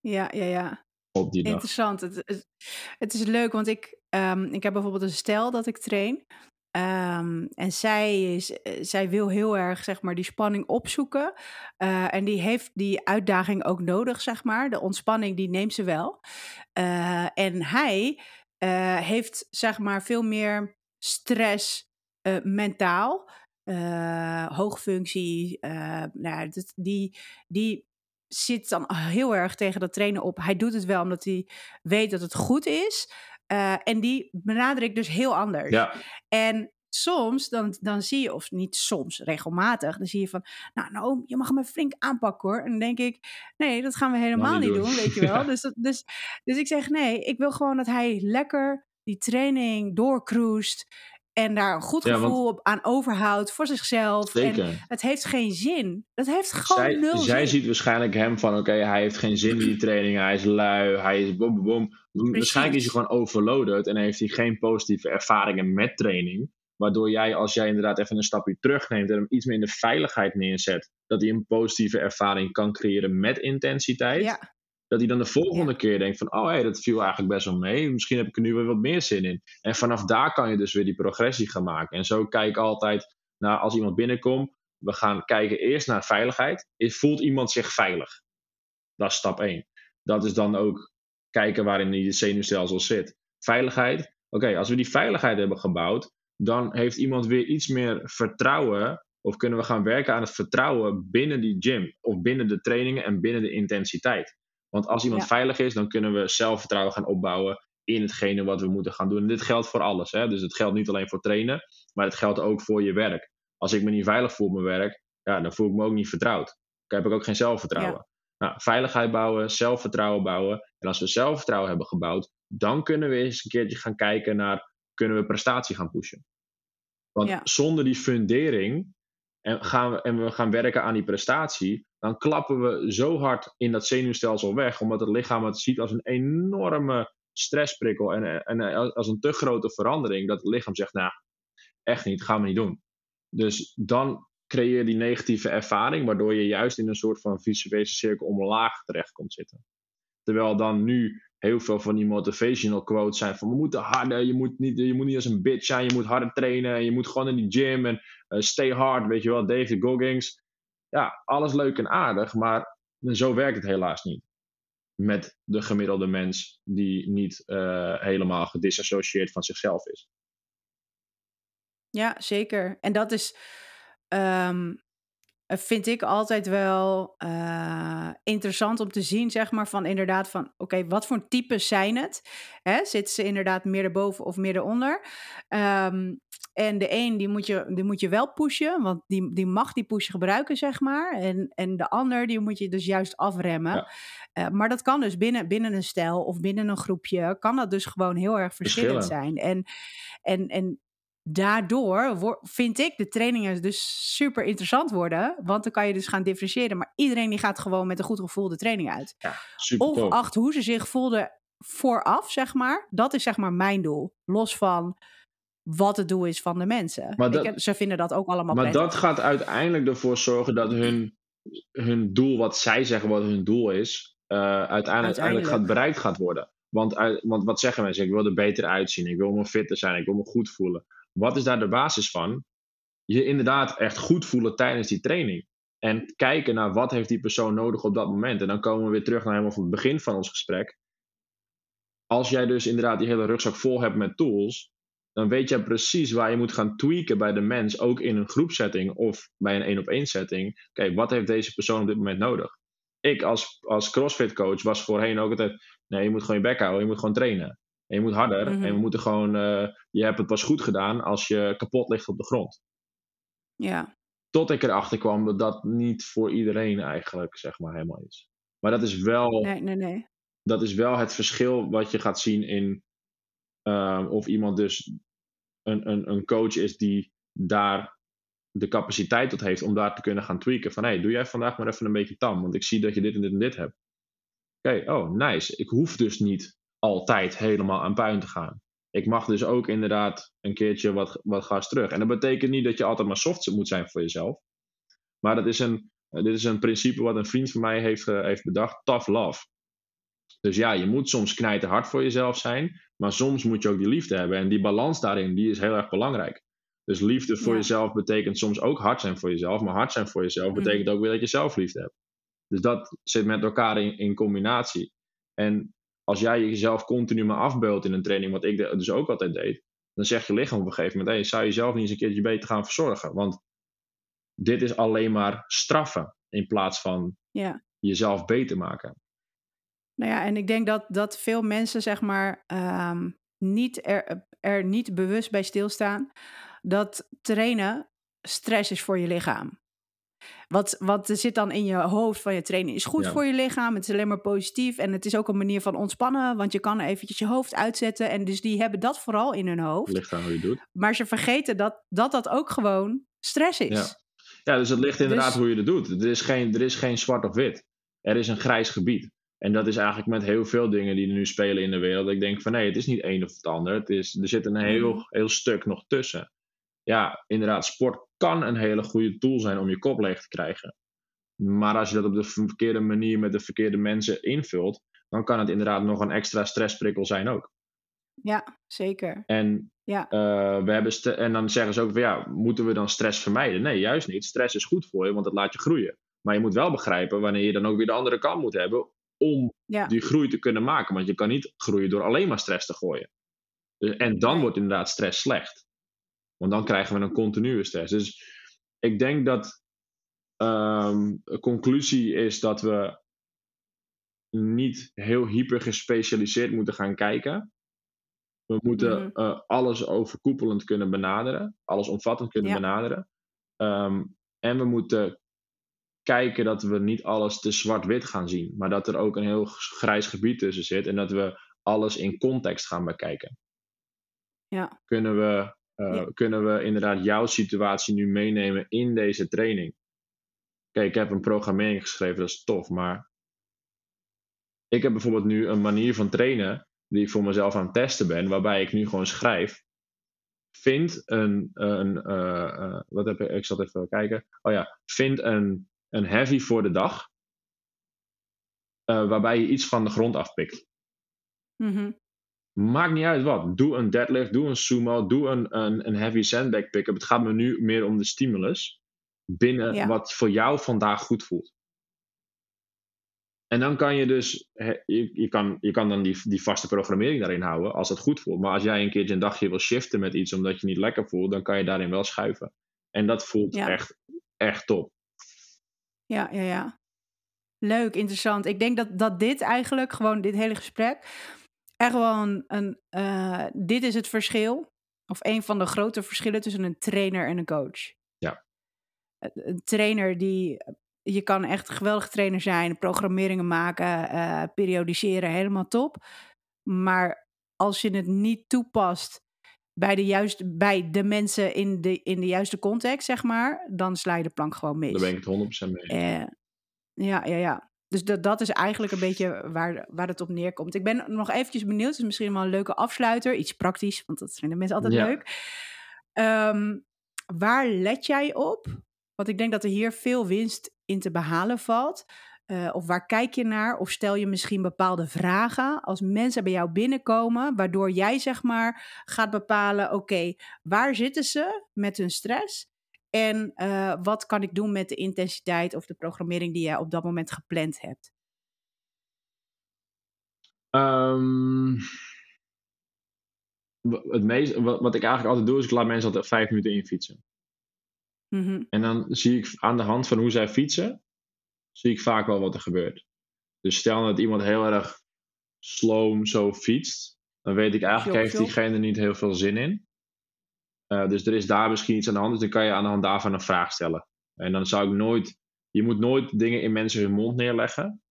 Ja, ja, ja. Op die dag. Interessant. Het, het, het is leuk, want ik, um, ik heb bijvoorbeeld een stel dat ik train. Um, en zij, is, eh, zij wil heel erg zeg maar, die spanning opzoeken. Uh, en die heeft die uitdaging ook nodig, zeg maar. De ontspanning, die neemt ze wel. Uh, en hij heeft zeg maar, veel meer stress uh, mentaal, uh, hoogfunctie, uh, nou, die, die zit dan heel erg tegen dat trainen op. Hij doet het wel omdat hij weet dat het goed is. en die benader ik dus heel anders. Ja. En soms, dan, dan zie je, of niet soms, regelmatig, dan zie je van, nou, nou, je mag hem flink aanpakken hoor. En dan denk ik, nee, dat gaan we helemaal niet, doen. weet je wel. dus, dus, dus ik zeg, nee, ik wil gewoon dat hij lekker die training doorcruist. En daar een goed gevoel op aan overhoudt voor zichzelf. Zeker. En het heeft geen zin. Dat heeft gewoon zij, nul zij zin. ziet waarschijnlijk hem van... Oké, hij heeft geen zin in die training. Hij is lui. Hij is bom, bom, bom. Waarschijnlijk is hij gewoon overloaded. En heeft hij geen positieve ervaringen met training. Waardoor jij, als jij inderdaad even een stapje terugneemt... en hem iets meer in de veiligheid neerzet... dat hij een positieve ervaring kan creëren met intensiteit... Ja dat hij dan de volgende keer denkt van, oh hé, hey, dat viel eigenlijk best wel mee. Misschien heb ik er nu weer wat meer zin in. En vanaf daar kan je dus weer die progressie gaan maken. En zo kijk ik altijd naar als iemand binnenkomt. We gaan kijken eerst naar veiligheid. Voelt iemand zich veilig? Dat is stap 1. Dat is dan ook kijken waarin die zenuwstelsel zit. Veiligheid. Oké, als we die veiligheid hebben gebouwd, dan heeft iemand weer iets meer vertrouwen. Of kunnen we gaan werken aan het vertrouwen binnen die gym. Of binnen de trainingen en binnen de intensiteit. Want als iemand veilig is, dan kunnen we zelfvertrouwen gaan opbouwen in hetgene wat we moeten gaan doen. En dit geldt voor alles. Hè? Dus het geldt niet alleen voor trainen, maar het geldt ook voor je werk. Als ik me niet veilig voel op mijn werk, ja, dan voel ik me ook niet vertrouwd. Dan heb ik ook geen zelfvertrouwen. Nou, veiligheid bouwen, zelfvertrouwen bouwen. En als we zelfvertrouwen hebben gebouwd, dan kunnen we eens een keertje gaan kijken naar kunnen we prestatie gaan pushen. Want Ja. zonder die fundering en, gaan we, en we gaan werken aan die prestatie, dan klappen we zo hard in dat zenuwstelsel weg, omdat het lichaam het ziet als een enorme stressprikkel en, en als een te grote verandering, dat het lichaam zegt, nou, echt niet, gaan we niet doen. Dus dan creëer je die negatieve ervaring, waardoor je juist in een soort van visuele cirkel omlaag terecht komt zitten. Terwijl dan nu heel veel van die motivational quotes zijn van we moeten harder, je moet niet, je moet niet als een bitch zijn, je moet harder trainen, en je moet gewoon in die gym en eh, stay hard, weet je wel, David Goggins. Ja, alles leuk en aardig, maar zo werkt het helaas niet. Met de gemiddelde mens die niet eh, helemaal gedisassocieerd van zichzelf is. Ja, zeker. En dat is, ehm, eh, vind ik altijd wel eh, interessant om te zien, zeg maar, van inderdaad van, oké, wat voor types zijn het? Hè, zitten ze inderdaad meer erboven of meer eronder? Ehm, en de een, die moet je, die moet je wel pushen, want die, die mag die push gebruiken, zeg maar. En, en de ander, die moet je dus juist afremmen. Ja. Eh, maar dat kan dus binnen, binnen een stijl of binnen een groepje, kan dat dus gewoon heel erg verschillend zijn. En, en, en daardoor vind ik de trainingen dus super interessant worden. Want dan kan je dus gaan differentiëren. Maar iedereen die gaat gewoon met een goed gevoel de training uit. Ja. Ongeacht hoe ze zich voelden vooraf, zeg maar. Dat is zeg maar mijn doel. Los van wat het doel is van de mensen. Maar Ik dat- heb- ze vinden dat ook allemaal Maar prettig. dat gaat uiteindelijk ervoor zorgen dat hun, hun doel, wat zij zeggen wat hun doel is, eh, uiteindelijk, uiteindelijk Uiteindelijk. gaat bereikt gaat worden. Want, uit- want wat zeggen mensen? Ik wil er beter uitzien, ik wil me fitter zijn, ik wil me goed voelen. Wat is daar de basis van? Je inderdaad echt goed voelen tijdens die training. En kijken naar wat heeft die persoon nodig op dat moment. En dan komen we weer terug naar helemaal het begin van ons gesprek. Als jij dus inderdaad die hele rugzak vol hebt met tools, dan weet jij precies waar je moet gaan tweaken bij de mens, ook in een groepsetting of bij een één op één setting. Kijk, wat heeft deze persoon op dit moment nodig? Ik als, als CrossFit coach was voorheen ook altijd, nee, je moet gewoon je bek houden, je moet gewoon trainen. En je moet harder Mhm. en we moeten gewoon, eh, je hebt het pas goed gedaan als je kapot ligt op de grond. Ja, Tot ik erachter kwam dat dat niet voor iedereen eigenlijk, zeg maar, helemaal is. Maar dat is wel nee, nee, nee. dat is wel het verschil wat je gaat zien in ehm, of iemand dus een, een, een coach is die daar de capaciteit tot heeft om daar te kunnen gaan tweaken. Van hé, hey, doe jij vandaag maar even een beetje tam, want ik zie dat je dit en dit en dit hebt. Oké, oh nice. Ik hoef dus niet altijd helemaal aan puin te gaan. Ik mag dus ook inderdaad een keertje wat, wat gas terug. En dat betekent niet dat je altijd maar soft moet zijn voor jezelf. Maar dat is een, dit is een principe wat een vriend van mij heeft, eh, heeft bedacht. Tough love. Dus ja, je moet soms knijten hard voor jezelf zijn, maar soms moet je ook die liefde hebben. En die balans daarin, die is heel erg belangrijk. Dus liefde voor Ja. jezelf betekent soms ook hard zijn voor jezelf, maar hard zijn voor jezelf Mhm. betekent ook weer dat je zelfliefde hebt. Dus dat zit met elkaar in, in combinatie. En als jij jezelf continu maar afbeult in een training, wat ik dus ook altijd deed, dan zegt je lichaam op een gegeven moment, hey, zou je jezelf niet eens een keertje beter gaan verzorgen? Want dit is alleen maar straffen in plaats van Ja. jezelf beter maken. Nou ja, en ik denk dat, dat veel mensen, zeg maar, ehm, niet er, er niet bewust bij stilstaan dat trainen stress is voor je lichaam. Wat, wat zit dan in je hoofd van je trainen is goed Ja. voor je lichaam. Het is alleen maar positief. En het is ook een manier van ontspannen. Want je kan eventjes je hoofd uitzetten. En dus die hebben dat vooral in hun hoofd. Ligt aan hoe je doet. Maar ze vergeten dat dat, dat ook gewoon stress is. Ja. Ja, dus het ligt inderdaad Dus- hoe je het doet. Er is, geen, er is geen zwart of wit. Er is een grijs gebied. En dat is eigenlijk met heel veel dingen die er nu spelen in de wereld. Ik denk van nee, het is niet één of het ander. Het is, er zit een heel, Mhm. heel stuk nog tussen. Ja, inderdaad, sport kan een hele goede tool zijn om je kop leeg te krijgen. Maar als je dat op de verkeerde manier met de verkeerde mensen invult, dan kan het inderdaad nog een extra stressprikkel zijn ook. Ja, zeker. En, Ja. eh, we hebben en dan zeggen ze ook van ja, moeten we dan stress vermijden? Nee, juist niet. Stress is goed voor je, want het laat je groeien. Maar je moet wel begrijpen wanneer je dan ook weer de andere kant moet hebben om Ja. die groei te kunnen maken. Want je kan niet groeien door alleen maar stress te gooien. Dus- En dan wordt inderdaad stress slecht. Want dan krijgen we een continue stress. Dus ik denk dat ehm, de conclusie is dat we niet heel hyper gespecialiseerd moeten gaan kijken. We moeten Mhm. eh, alles overkoepelend kunnen benaderen, alles omvattend kunnen Ja. benaderen. Ehm, en we moeten kijken dat we niet alles te zwart-wit gaan zien, maar dat er ook een heel grijs gebied tussen zit en dat we alles in context gaan bekijken. Ja. Kunnen, we, uh, Ja. kunnen we inderdaad jouw situatie nu meenemen in deze training? Kijk, ik heb een programmering geschreven, dat is tof, maar ik heb bijvoorbeeld nu een manier van trainen die ik voor mezelf aan het testen ben, waarbij ik nu gewoon schrijf. Vind een, een eh, eh, wat heb ik, ik zat even kijken. Oh ja, vind een, een heavy voor de dag, eh, waarbij je iets van de grond afpikt. Mhm. Maakt niet uit wat. Doe een deadlift, doe een sumo, doe een, een, een heavy sandbag pick-up. Het gaat me nu meer om de stimulus binnen Ja. wat voor jou vandaag goed voelt. En dan kan je dus, je, je, kan, je kan dan die, die vaste programmering daarin houden als het goed voelt. Maar als jij een keertje een dagje wil shiften met iets omdat je niet lekker voelt, dan kan je daarin wel schuiven. En dat voelt Ja. echt, echt top. Ja, ja, ja. Leuk, interessant. Ik denk dat, dat dit eigenlijk, gewoon dit hele gesprek, echt wel een, een eh, dit is het verschil, of een van de grote verschillen tussen een trainer en een coach. Ja. Een- Een trainer die, je kan echt een geweldige trainer zijn, programmeringen maken, eh, periodiseren, helemaal top. Maar als je het niet toepast bij de, juiste, bij de mensen in de, in de juiste context, zeg maar, dan sla je de plank gewoon mis. Daar ben ik het 100% mee. Eh, ja, ja, ja. Dus dat, dat is eigenlijk een beetje waar, waar het op neerkomt. Ik ben nog eventjes benieuwd. Het is misschien wel een leuke afsluiter. Iets praktisch, want dat vinden mensen altijd Ja. leuk. Ehm, waar let jij op? Want ik denk dat er hier veel winst in te behalen valt. Eh, of waar kijk je naar? Of stel je misschien bepaalde vragen als mensen bij jou binnenkomen, waardoor jij zeg maar gaat bepalen: oké, waar zitten ze met hun stress? En eh, wat kan ik doen met de intensiteit of de programmering die je op dat moment gepland hebt? Ehm, het meest, wat, wat ik eigenlijk altijd doe, is ik laat mensen altijd vijf minuten infietsen. Mhm, En dan zie ik aan de hand van hoe zij fietsen, zie ik vaak wel wat er gebeurt. Dus stel dat iemand heel erg sloom zo fietst, dan weet ik eigenlijk heeft diegene er niet heel veel zin in. Eh, dus er is daar misschien iets aan de hand, dus dan kan je aan de hand daarvan een vraag stellen. En dan zou ik nooit, je moet nooit dingen in mensen hun mond neerleggen.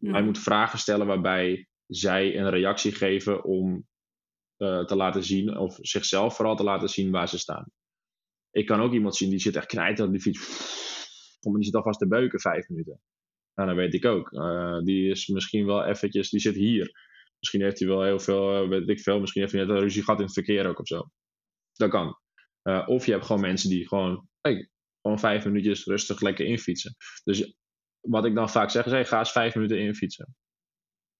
Maar je moet vragen stellen waarbij zij een reactie geven om eh, te laten zien, of zichzelf vooral te laten zien waar ze staan. Ik kan ook iemand zien die zit echt knijter op die fiets. Die zit alvast te beuken vijf minuten. Nou, dat weet ik ook. Eh, die is misschien wel eventjes, die zit hier. Misschien heeft hij wel heel veel, weet ik veel. Misschien heeft hij net een ruzie gehad in het verkeer ook of zo. Dat kan. Eh, of je hebt gewoon mensen die gewoon, hey, gewoon vijf minuutjes rustig lekker infietsen. Dus wat ik dan vaak zeg is, hey, ga eens vijf minuten infietsen.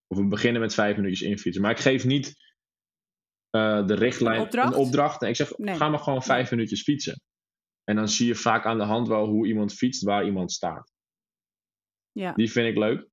Of we beginnen met vijf minuutjes infietsen. Maar ik geef niet eh, de richtlijn, Een opdracht? een opdracht. Nee, ik zeg, Nee. ga maar gewoon vijf minuutjes fietsen. En dan zie je vaak aan de hand wel hoe iemand fietst, waar iemand staat. Ja, Die vind ik leuk.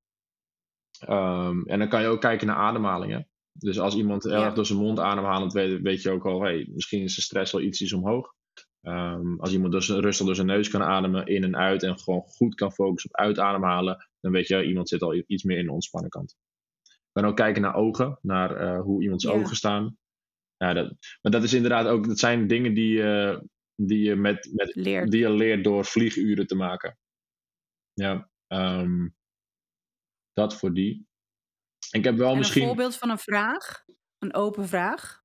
Ehm, en dan kan je ook kijken naar ademhalingen. Dus als iemand heel Ja. erg door zijn mond ademhalend, weet, weet je ook al, hey, misschien is de stress wel ietsjes omhoog. Ehm, als iemand dus rustig door zijn neus kan ademen, in en uit, en gewoon goed kan focussen op uitademhalen, dan weet je, iemand zit al iets meer in de ontspannen kant. Je kan ook kijken naar ogen, naar eh, hoe iemands Ja. ogen staan. Ja, dat, maar dat is inderdaad ook, dat zijn dingen die, eh, die je met, met leert. die je leert door vlieguren te maken. Ja, ehm, dat voor die. Ik heb wel En misschien. een voorbeeld van een vraag, een open vraag.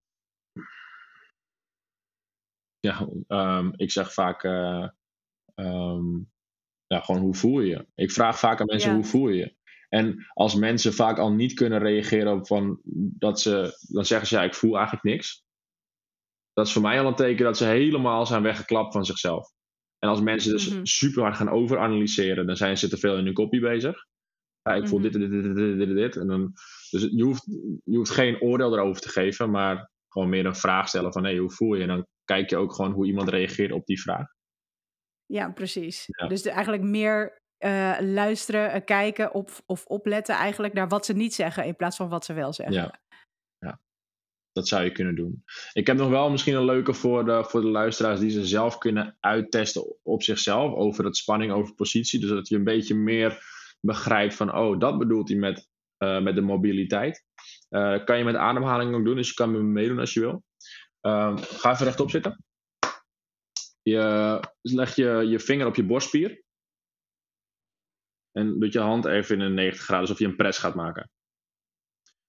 Ja, ehm, ik zeg vaak. eh, ehm, ja, gewoon hoe voel je je? Ik vraag vaak aan mensen Ja. hoe voel je je? En als mensen vaak al niet kunnen reageren op van dat ze. Dan zeggen ze ja, ik voel eigenlijk niks. Dat is voor mij al een teken dat ze helemaal zijn weggeklapt van zichzelf. En als mensen dus Mhm. super hard gaan overanalyseren, dan zijn ze te veel in hun kopie bezig. Ja, ik voel Mhm. dit, dit, dit, dit, dit. En dan, dus je hoeft, je hoeft geen oordeel erover te geven, maar gewoon meer een vraag stellen van hé, hoe voel je? En dan kijk je ook gewoon hoe iemand reageert op die vraag. Ja, precies. Ja. Dus de- eigenlijk meer eh, luisteren, eh, kijken op, of opletten eigenlijk naar wat ze niet zeggen in plaats van wat ze wel zeggen. Ja. Ja. Dat zou je kunnen doen. Ik heb nog wel misschien een leuke voor de, voor de luisteraars die ze zelf kunnen uittesten op zichzelf over het spanning over positie. Dus dat je een beetje meer begrijpt van, oh, dat bedoelt hij met, eh, met de mobiliteit. Eh, kan je met ademhaling ook doen, dus je kan me meedoen als je wil. Ehm, ga even rechtop zitten. Je leg je, je vinger op je borstspier. En doet je hand even in een 90 graden, alsof je een press gaat maken.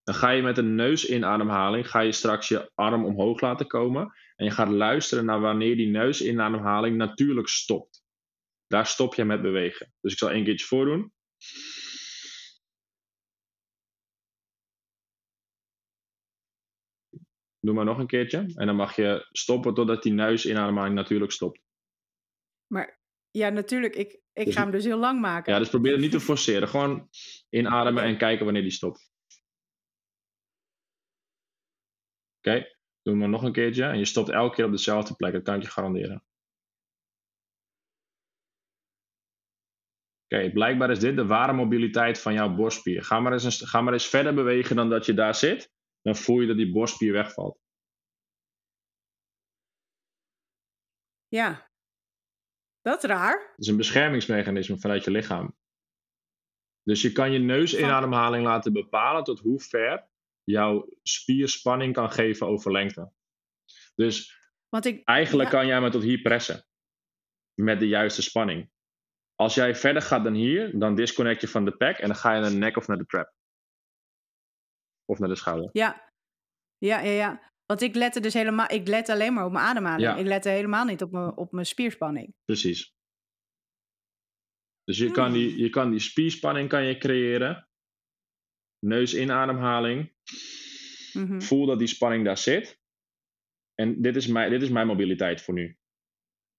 Dan ga je met een neusinademhaling, ga je straks je arm omhoog laten komen. En je gaat luisteren naar wanneer die neusinademhaling natuurlijk stopt. Daar stop je met bewegen. Dus ik zal één keertje voordoen. Doe maar nog een keertje. En dan mag je stoppen totdat die neusinademhaling natuurlijk stopt. Maar ja, natuurlijk. Ik, ik dus ga hem dus heel lang maken. Ja, dus probeer het niet te forceren. Gewoon inademen en kijken wanneer die stopt. Oké, doe maar nog een keertje. En je stopt elke keer op dezelfde plek. Dat kan ik je garanderen. Oké, blijkbaar is dit de ware mobiliteit van jouw borstspier. Ga maar, eens, ga maar eens verder bewegen dan dat je daar zit. Dan voel je dat die borstspier wegvalt. Ja, dat is raar. Het is een beschermingsmechanisme vanuit je lichaam. Dus je kan je neusinademhaling laten bepalen tot hoe ver jouw spierspanning kan geven over lengte. Dus Want ik, eigenlijk kan jij maar tot hier pressen. Met de juiste spanning. Als jij verder gaat dan hier, dan disconnect je van de pack en dan ga je naar de nek of naar de trap. Of naar de schouder. Ja, ja, ja, ja. Want ik lette dus helemaal, ik let alleen maar op mijn ademhaling. Ik lette helemaal niet op mijn, op mijn spierspanning. Precies. Dus je, kan die, hmm. je kan die spierspanning kan je creëren. Neus inademhaling. Mm Voel dat die spanning daar zit. En dit is mijn, dit is mijn mobiliteit voor nu.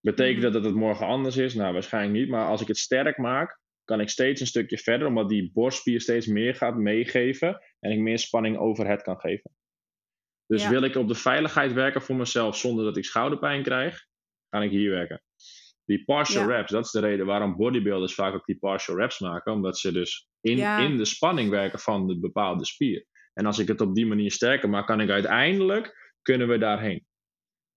Betekent mhm. dat dat het morgen anders is? Nou, waarschijnlijk niet. Maar als ik het sterk maak, kan ik steeds een stukje verder, omdat die borstspier steeds meer gaat meegeven en ik meer spanning over het kan geven. Dus wil ik op de veiligheid werken voor mezelf zonder dat ik schouderpijn krijg, kan ik hier werken. Die partial reps, dat is de reden waarom bodybuilders vaak ook die partial reps maken, omdat ze dus in, in de spanning werken van de bepaalde spier. En als ik het op die manier sterker maak, kan ik uiteindelijk, kunnen we daarheen.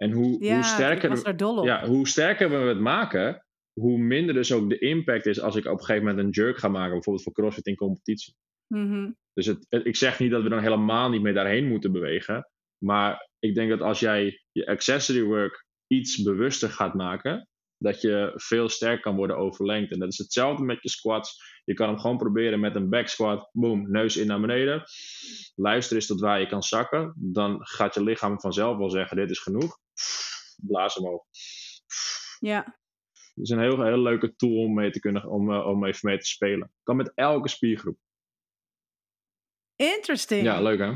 En hoe, hoe, sterker, ja, hoe sterker we het maken, hoe minder dus ook de impact is als ik op een gegeven moment een jerk ga maken, bijvoorbeeld voor CrossFit in competitie. Mhm. Dus het, ik zeg niet dat we dan helemaal niet meer daarheen moeten bewegen. Maar ik denk dat als jij je accessory work iets bewuster gaat maken, dat je veel sterker kan worden overlengd. En dat is hetzelfde met je squats. Je kan hem gewoon proberen met een back squat. Boom, neus in naar beneden. Luister eens tot waar je kan zakken. Dan gaat je lichaam vanzelf wel zeggen, dit is genoeg. Blaas hem op. Ja. Het is een heel, heel leuke tool om mee te kunnen, om, uh, om even mee te spelen. Kan met elke spiergroep. Interesting. Ja, leuk hè?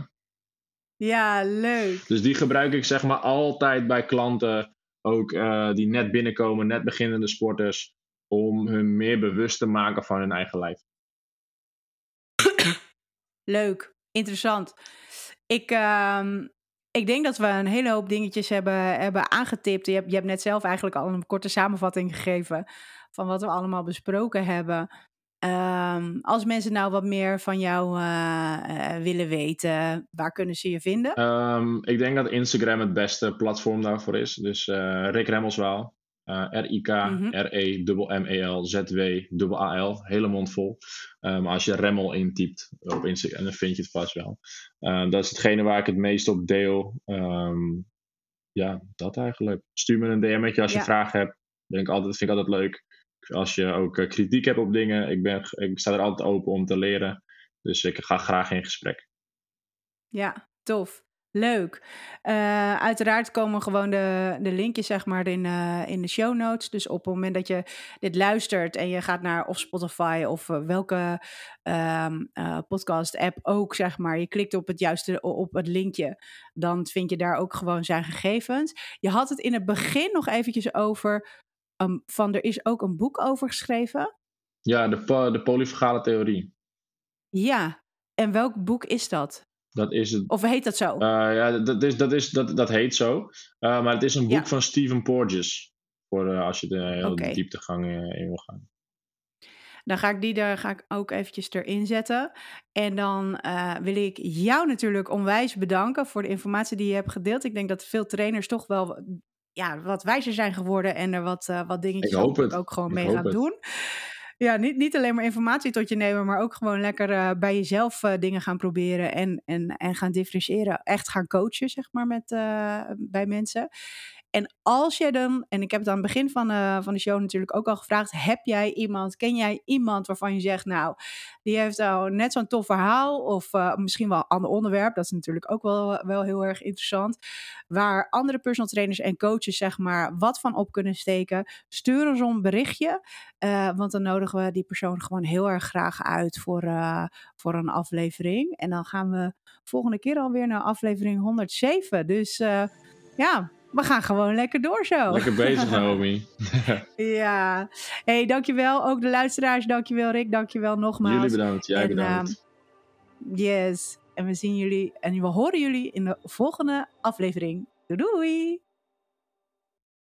Ja, leuk. Dus die gebruik ik zeg maar altijd bij klanten, ook uh, die net binnenkomen, net beginnende sporters, om hun meer bewust te maken van hun eigen lijf. Leuk, interessant. Ik, uh, ik denk dat we een hele hoop dingetjes hebben, hebben aangetipt. Je hebt, je hebt net zelf eigenlijk al een korte samenvatting gegeven van wat we allemaal besproken hebben. Um, als mensen nou wat meer van jou uh, uh, willen weten, waar kunnen ze je vinden? Um, ik denk dat Instagram het beste platform daarvoor is. Dus uh, Rick Remmelswaal. R-I-K-R-E-M-E-L-Z-W-A-L. Hele mond vol. Um, maar als je Remmel intypt op Instagram, dan vind je het vast wel. dat is hetgene waar ik het meest op deel. ja, dat eigenlijk. Stuur me een DM'tje als je vragen hebt. Denk altijd, vind ik altijd leuk. Als je ook eh, kritiek hebt op dingen, ik, ben, ik sta er altijd open om te leren. Dus ik ga graag in gesprek. Ja, tof. Leuk. Uh, uiteraard komen gewoon de, de linkjes zeg maar in, uh, in de show notes. Dus op het moment dat je dit luistert en je gaat naar of Spotify of uh, welke um, podcast app ook zeg maar. Je klikt op het juiste op het linkje. Dan vind je daar ook gewoon zijn gegevens. Je had het in het begin nog eventjes over um, van er is ook een boek over geschreven. Ja, de, de polyfagale theorie. Ja, en welk boek is dat? Dat is het. Of heet dat zo? Uh, ja, dat, is, dat, is, dat, dat heet zo. Uh, maar het is een boek van Stephen Porges. Voor uh, als je de hele okay. dieptegang in wil gaan. Dan ga ik die daar ga ik ook eventjes erin zetten. En dan wil ik jou natuurlijk onwijs bedanken voor de informatie die je hebt gedeeld. Ik denk dat veel trainers toch wel ja, wat wijzer zijn geworden en er wat, wat dingetjes ook, ook, gewoon mee gaan doen. Ja, niet, niet alleen maar informatie tot je nemen, maar ook gewoon lekker uh, bij jezelf uh, dingen gaan proberen en, en, en gaan differentiëren. Echt gaan coachen, zeg maar, met, bij mensen. En als jij dan, en ik heb het aan het begin van, uh, van de show natuurlijk ook al gevraagd, heb jij iemand, ken jij iemand waarvan je zegt, nou, die heeft nou net zo'n tof verhaal of uh, misschien wel een ander onderwerp, dat is natuurlijk ook wel, wel heel erg interessant, waar andere personal trainers en coaches zeg maar wat van op kunnen steken, stuur ons een berichtje, uh, want dan nodigen we die persoon gewoon heel erg graag uit voor, voor een aflevering. En dan gaan we volgende keer alweer naar aflevering 107. Dus ja, we gaan gewoon lekker door zo. Lekker bezig, Naomi. ja. hey, dankjewel. Ook de luisteraars, dankjewel Rick, dankjewel nogmaals. Jullie bedankt, jij en, bedankt. Um, yes. En we zien jullie en we horen jullie in de volgende aflevering. Doei doei!